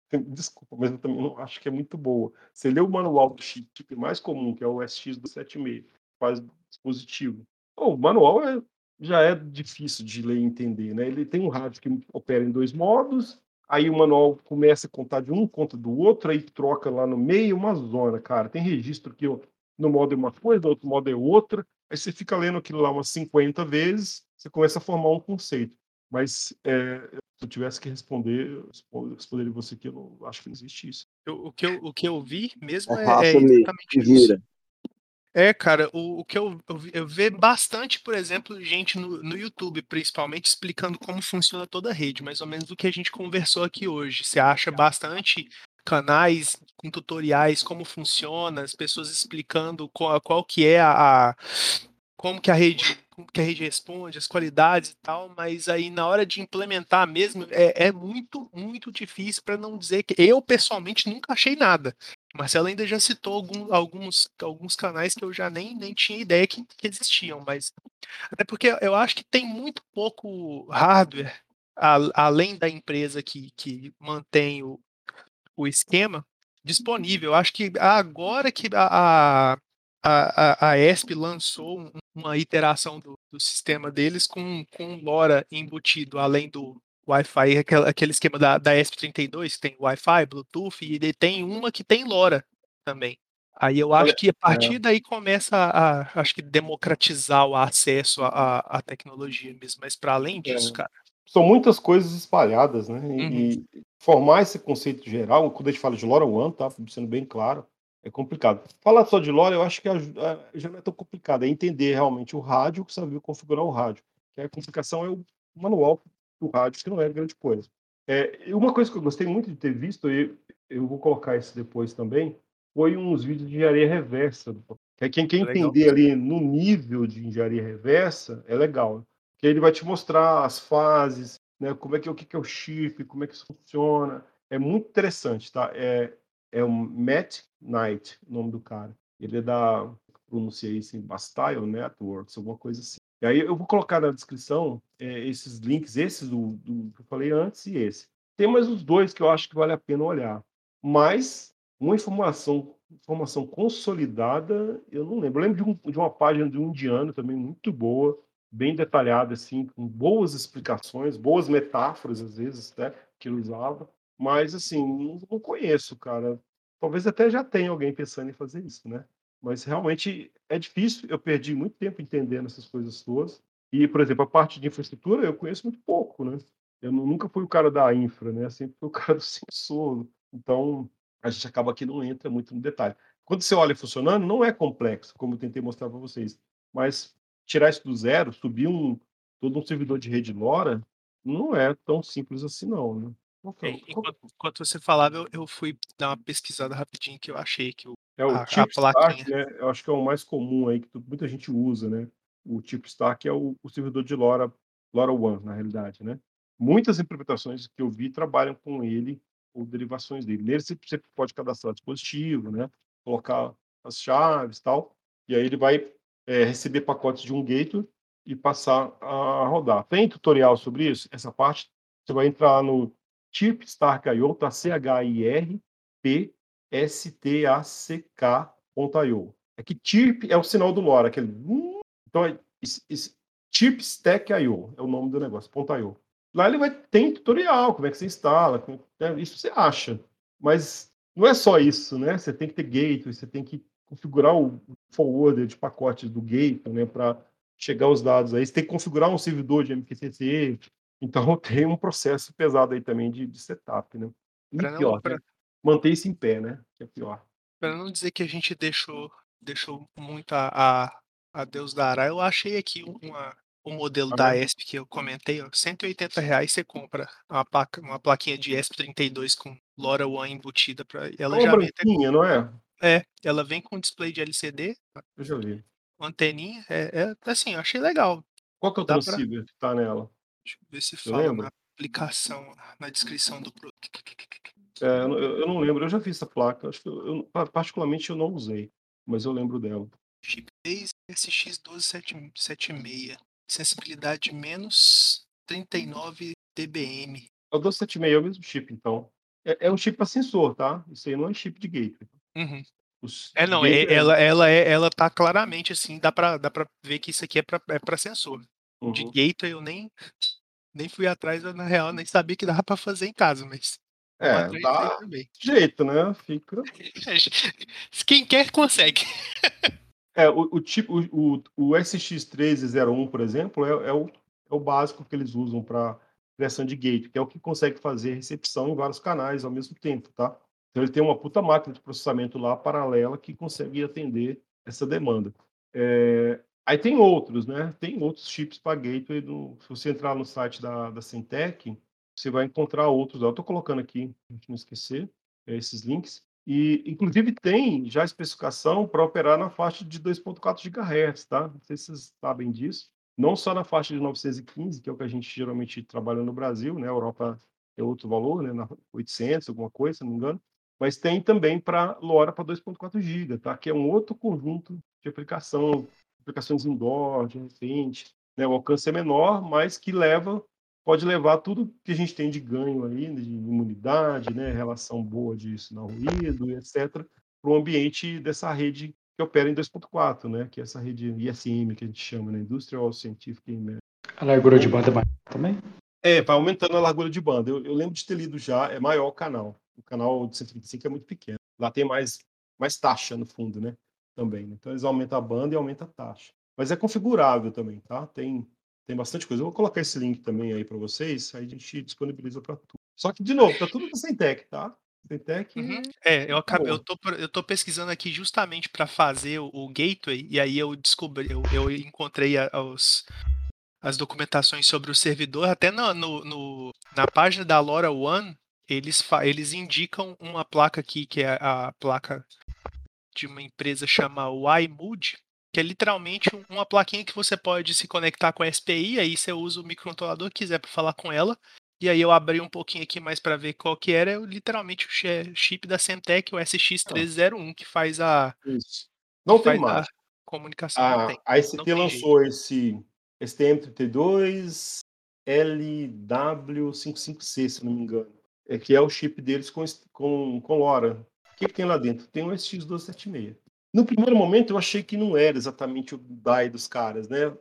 Desculpa, mas eu também não acho que é muito boa. Você lê o manual do chip mais comum, que é o SX do 76, faz dispositivo. Bom, o manual é, já é difícil de ler e entender, né? Ele tem um rádio que opera em dois modos, aí o manual começa a contar de um, conta do outro, aí troca lá no meio, uma zona, cara. Tem registro que no modo é uma coisa, no outro modo é outra, aí você fica lendo aquilo lá umas 50 vezes, você começa a formar um conceito. Mas é, se eu tivesse que responder, eu respo- responderia você que eu não acho que não existe isso. Eu- o, que eu, o que eu vi mesmo É é, é exatamente isso. vira. É, cara, o, o que eu, eu, eu vejo bastante, por exemplo, gente no, no YouTube, principalmente, explicando como funciona toda a rede, mais ou menos o que a gente conversou aqui hoje. Você acha bastante canais com tutoriais, como funciona, as pessoas explicando qual, qual que é a, a- como que a rede, como que a rede responde, as qualidades e tal, mas aí na hora de implementar mesmo é, é muito, muito difícil, para não dizer que eu pessoalmente nunca achei nada. Marcelo ainda já citou algum- alguns, alguns canais que eu já nem, nem tinha ideia que, que existiam, mas até porque eu acho que tem muito pouco hardware a- além da empresa que, que mantém o, o esquema disponível. Eu acho que agora que a, a, a, a ESP lançou um- uma iteração do, do sistema deles com, com LoRa embutido, além do Wi-Fi, aquele esquema da, da ESP32, que tem Wi-Fi, Bluetooth, e tem uma que tem LoRa também. Aí eu acho que a partir daí começa a, a- acho que democratizar o acesso à, tecnologia mesmo. Mas para além disso, É. cara, São muitas coisas espalhadas, né? E, Uhum. e formar esse conceito geral, quando a gente fala de LoRaWAN, tá? Sendo bem claro, é complicado. Falar só de LoRa, eu acho que já não é tão complicado. É entender realmente o rádio, saber configurar o rádio. Que a complicação é o manual do rádio, que não é grande coisa. É, uma coisa que eu gostei muito de ter visto, e eu vou colocar isso depois também, foi uns vídeos de engenharia reversa. Que é quem quer Legal. entender ali no nível de engenharia reversa, é legal. Que ele vai te mostrar as fases, né, como é que, o que é o chip, como é que isso funciona. É muito interessante, tá? É, é o Matt Knight, o nome do cara. Ele é da, pronunciei assim, Bastille Networks, alguma coisa assim. E aí eu vou colocar na descrição é, esses links, esses do, do que eu falei antes e esse. Tem mais os dois que eu acho que vale a pena olhar. Mas uma informação, informação consolidada, eu não lembro. Eu lembro de, um- de uma página de um indiano também muito boa, bem detalhada, assim, com boas explicações, boas metáforas, às vezes, né, que ele usava. Mas, assim, não, não conheço, cara. Talvez até já tenha alguém pensando em fazer isso, né? Mas realmente é difícil. Eu perdi muito tempo entendendo essas coisas todas. E, por exemplo, a parte de infraestrutura eu conheço muito pouco, né? Eu nu- nunca fui o cara da infra, né? Sempre fui o cara do sensor. Então, a gente acaba que não entra muito no detalhe. Quando você olha funcionando, não é complexo, como eu tentei mostrar para vocês. Mas tirar isso do zero, subir um todo um servidor de rede LoRa, não é tão simples assim, não. Né? É enquanto, enquanto você falava, eu, eu fui dar uma pesquisada rapidinho que eu achei que o, É o a- a plaquinha. Start, né? Eu acho que é o mais comum aí que muita gente usa, né? O chip Start é o, o servidor de LoRa, LoRaWAN, na realidade, né? Muitas implementações que eu vi trabalham com ele ou derivações dele. Nele você, você pode cadastrar dispositivo, né? Colocar as chaves, e tal, e aí ele vai é, receber pacotes de um gateway e passar a rodar. Tem tutorial sobre isso? Essa parte você vai entrar no chip Stark.io, tá? C-H-I-R P stack.io. É que chip é o sinal do LoRa, aquele. hum, Então, é chip stack.io é o nome do negócio, .io. Lá ele vai tem tutorial, como é que você instala, como- né, isso você acha. Mas não é só isso, né? Você tem que ter gateway, você tem que configurar o forwarder de pacotes do gateway, né, para chegar os dados aí. Você tem que configurar um servidor de MQTT. Então tem um processo pesado aí também de, de setup, né? Pra não- pior, pra- né? Manter isso em pé, né? Que é pior. Para não dizer que a gente deixou, deixou muito a, a, a Deus dará, eu achei aqui um- uma, o modelo Ah, da mas- ESP que eu comentei, ó, 180 reais você compra uma, placa, uma plaquinha de ESP32 com LoRaWAN embutida. Pra, É ela uma já vem até, não é? é, ela vem com display de LCD, Eu já vi. anteninha, é, é assim, eu achei legal. Qual que é o Dá pra- transceiver que tá nela? Deixa eu ver se Você fala lembra? na aplicação, na descrição do produto. É, eu, não- eu não lembro, eu já vi essa placa. Acho que eu, eu- pa- particularmente eu não usei, mas eu lembro dela. Chip 3 SX1276. Sensibilidade menos 39 dBm. É o 276 é o mesmo chip, então. É, é um chip para sensor, tá? Isso aí não é chip de gateway. Uhum. Os É, não, é- ela, ela, é, ela tá claramente assim, dá pra, dá pra ver que isso aqui é pra, é pra sensor. De Uhum. gateway eu nem, nem fui atrás, eu, na real, nem sabia que dava pra fazer em casa, mas. É, dá jeito, né? Fica. Quem quer, consegue. É, o, o tipo, o, o, o SX1301, por exemplo, é, é o, é o básico que eles usam para criação de gate, que é o que consegue fazer recepção em vários canais ao mesmo tempo, tá? Então ele tem uma puta máquina de processamento lá paralela que consegue atender essa demanda. É, aí tem outros, né? Tem outros chips para gateway. No, se você entrar no site da, da Centec, você vai encontrar outros. Eu estou colocando aqui, para gente não esquecer, é, esses links. E, inclusive, tem já especificação para operar na faixa de 2.4 GHz, tá? Não sei se vocês sabem disso. Não só na faixa de 915, que é o que a gente geralmente trabalha no Brasil, né? A Europa é outro valor, né? Na 800, alguma coisa, se não me engano. Mas tem também para LoRa para 2.4 GB, tá? Que é um outro conjunto de aplicação, aplicações indoor, de repente. Né? O alcance é menor, mas que leva pode levar tudo que a gente tem de ganho aí, de imunidade, né, relação boa de sinal ruído, etc., para o ambiente dessa rede que opera em 2.4, né, que é essa rede ISM que a gente chama, né, Industrial Scientific Imaging. A largura de banda é maior também? É, vai aumentando a largura de banda. Eu, eu, lembro de ter lido já, é maior o canal. O canal de 125 é muito pequeno. Lá tem mais, mais taxa no fundo, né? Também. Né? Então eles aumentam a banda e aumentam a taxa. Mas é configurável também, tá? Tem tem bastante coisa. Eu vou colocar esse link também aí para vocês, aí a gente disponibiliza para tudo. Só que, de novo, tá tudo no Centec, tá? Centec. Uhum. É, eu, acabei, eu, tô, eu tô pesquisando aqui justamente para fazer o, o, gateway, e aí eu descobri, eu, eu encontrei a, os, as documentações sobre o servidor, até no, no, no, na página da LoRa One, eles, eles indicam uma placa aqui, que é a placa de uma empresa chamada YMood, que é literalmente uma plaquinha que você pode se conectar com a SPI, aí você usa o microcontrolador que quiser para falar com ela. E aí eu abri um pouquinho aqui mais para ver qual que era, literalmente o chip da Semtec, o SX301, que faz a Isso. Não tem mais. comunicação. A, a ST lançou jeito. esse STM32 LW55C, se não me engano. É que é o chip deles com, com, com LoRa. O que, que tem lá dentro? Tem o SX276. No primeiro momento, eu achei que não era exatamente o DAI dos caras, né?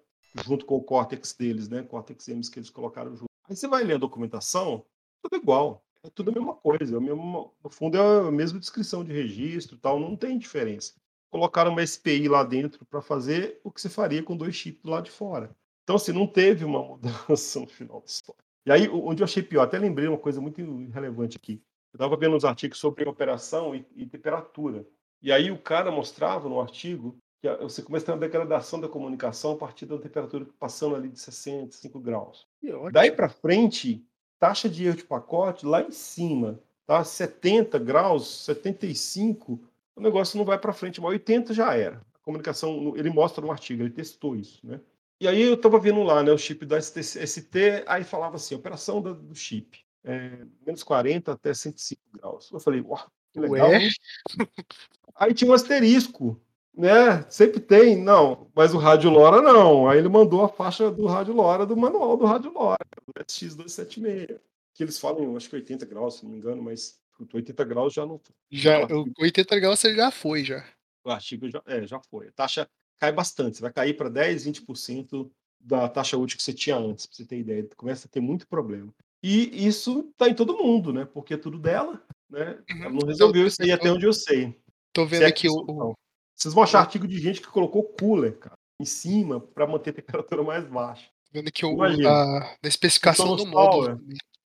Junto com o Cortex deles, né? Cortex M que eles colocaram junto. Aí você vai ler a documentação, tudo igual. É tudo a mesma coisa. É mesmo, no fundo, é a mesma descrição de registro tal, não tem diferença. Colocaram uma SPI lá dentro para fazer o que você faria com dois chips do lado de fora. Então, assim, não teve uma mudança no final da história. E aí, onde eu achei pior, até lembrei uma coisa muito relevante aqui. Eu estava vendo uns artigos sobre operação e, e temperatura. E aí o cara mostrava no artigo que você começa a ter uma degradação da comunicação a partir da temperatura passando ali de 65 graus. Daí para frente, taxa de erro de pacote lá em cima, tá? 70 graus, 75, o negócio não vai para frente, mas 80 já era. A comunicação, ele mostra no artigo, ele testou isso, né? E aí eu estava vendo lá, né, o chip da ST, aí falava assim, operação do chip, é, menos 40 até 105 graus. Eu falei, uau, que legal. Ué? Aí tinha um asterisco, né? Sempre tem, não, mas o Rádio Lora não. Aí ele mandou a faixa do Rádio Lora do manual do Rádio Lora, do X276. Que eles falam, acho que 80 graus, se não me engano, mas 80 graus já não. Já, 80 graus você já foi, já. O artigo já, é, já foi. A taxa cai bastante, você vai cair para 10, 20% da taxa útil que você tinha antes, para você ter ideia. Começa a ter muito problema. E isso está em todo mundo, né? Porque é tudo dela, né? Uhum. Ela não resolveu isso aí até onde eu sei. Tô vendo aqui o, Vocês vão achar artigo de gente que colocou cooler, cara, em cima para manter a temperatura mais baixa. Vendo aqui o, a, na especificação do módulo.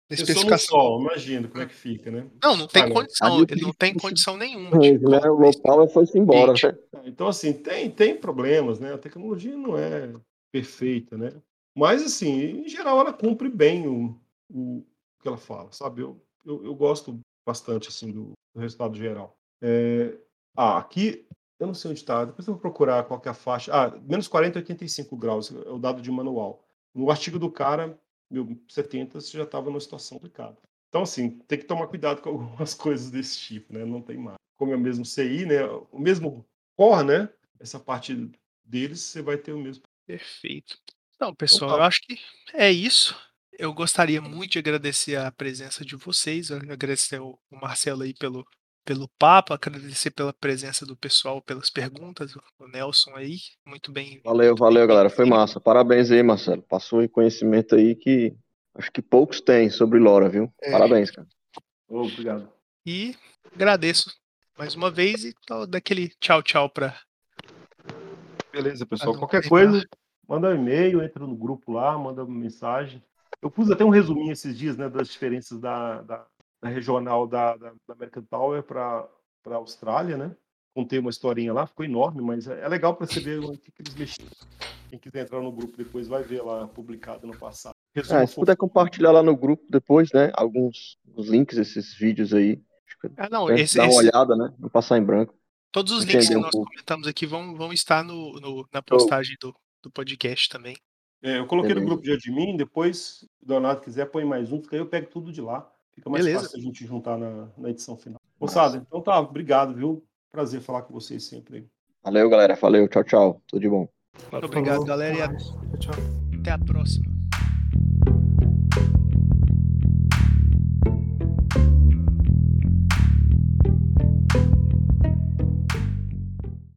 Na especificação. Sol, imagina como é que fica, né? Não, não tem condição, ele não tem condição nenhuma. Tipo, né? O local foi embora, né? Então, assim, tem, tem problemas, né? A tecnologia não é perfeita, né? Mas, assim, em geral, ela cumpre bem o, o que ela fala, sabe? Eu, eu, eu gosto bastante, assim, do, do resultado geral. É, ah, aqui, eu não sei onde está, depois eu vou procurar qual é a faixa. Ah, menos 40 85 graus, é o dado de manual. No artigo do cara, 70, você já estava numa situação complicada. Então, assim, tem que tomar cuidado com algumas coisas desse tipo, né? Não tem mais. Como é o mesmo CI, né? O mesmo core, né? Essa parte deles, você vai ter o mesmo. Perfeito. Então, pessoal, Opa. eu acho que é isso. Eu gostaria muito de agradecer a presença de vocês, agradecer o Marcelo aí pelo pelo papo, agradecer pela presença do pessoal, pelas perguntas, o Nelson aí, muito bem. Valeu, valeu, galera, foi massa. Parabéns aí, Marcelo. Passou um conhecimento aí que acho que poucos têm sobre Lora, viu? É. Parabéns, cara. Obrigado. E agradeço mais uma vez e daquele tchau, tchau para. Beleza, pessoal. Qualquer coisa, manda um e-mail, entra no grupo lá, manda uma mensagem. Eu pus até um resuminho esses dias, né, das diferenças da, da, da regional da, da, da American Tower para a Austrália, né? Contei uma historinha lá, ficou enorme, mas é, é legal para você ver o que, que eles mexiam. Quem quiser entrar no grupo depois vai ver lá publicado no passado. Resumo É, se puder compartilhar lá no grupo depois, né? Alguns os links desses vídeos aí. Ah, não, né, esse, dá uma esse- olhada, né? Não passar em branco. todos os entender links que um nós pouco. comentamos aqui vão, vão estar no, no- na postagem do, do podcast também. É, eu coloquei no grupo de admin, depois, se o Donato quiser, põe mais um, porque aí eu pego tudo de lá. Fica mais Beleza. fácil a gente juntar na, na edição final. Moçada, então tá, obrigado, viu? Prazer falar com vocês sempre. aí. Valeu, galera. Valeu. Tchau, tchau. Tudo de bom. Muito obrigado, galera, e tchau. até a próxima.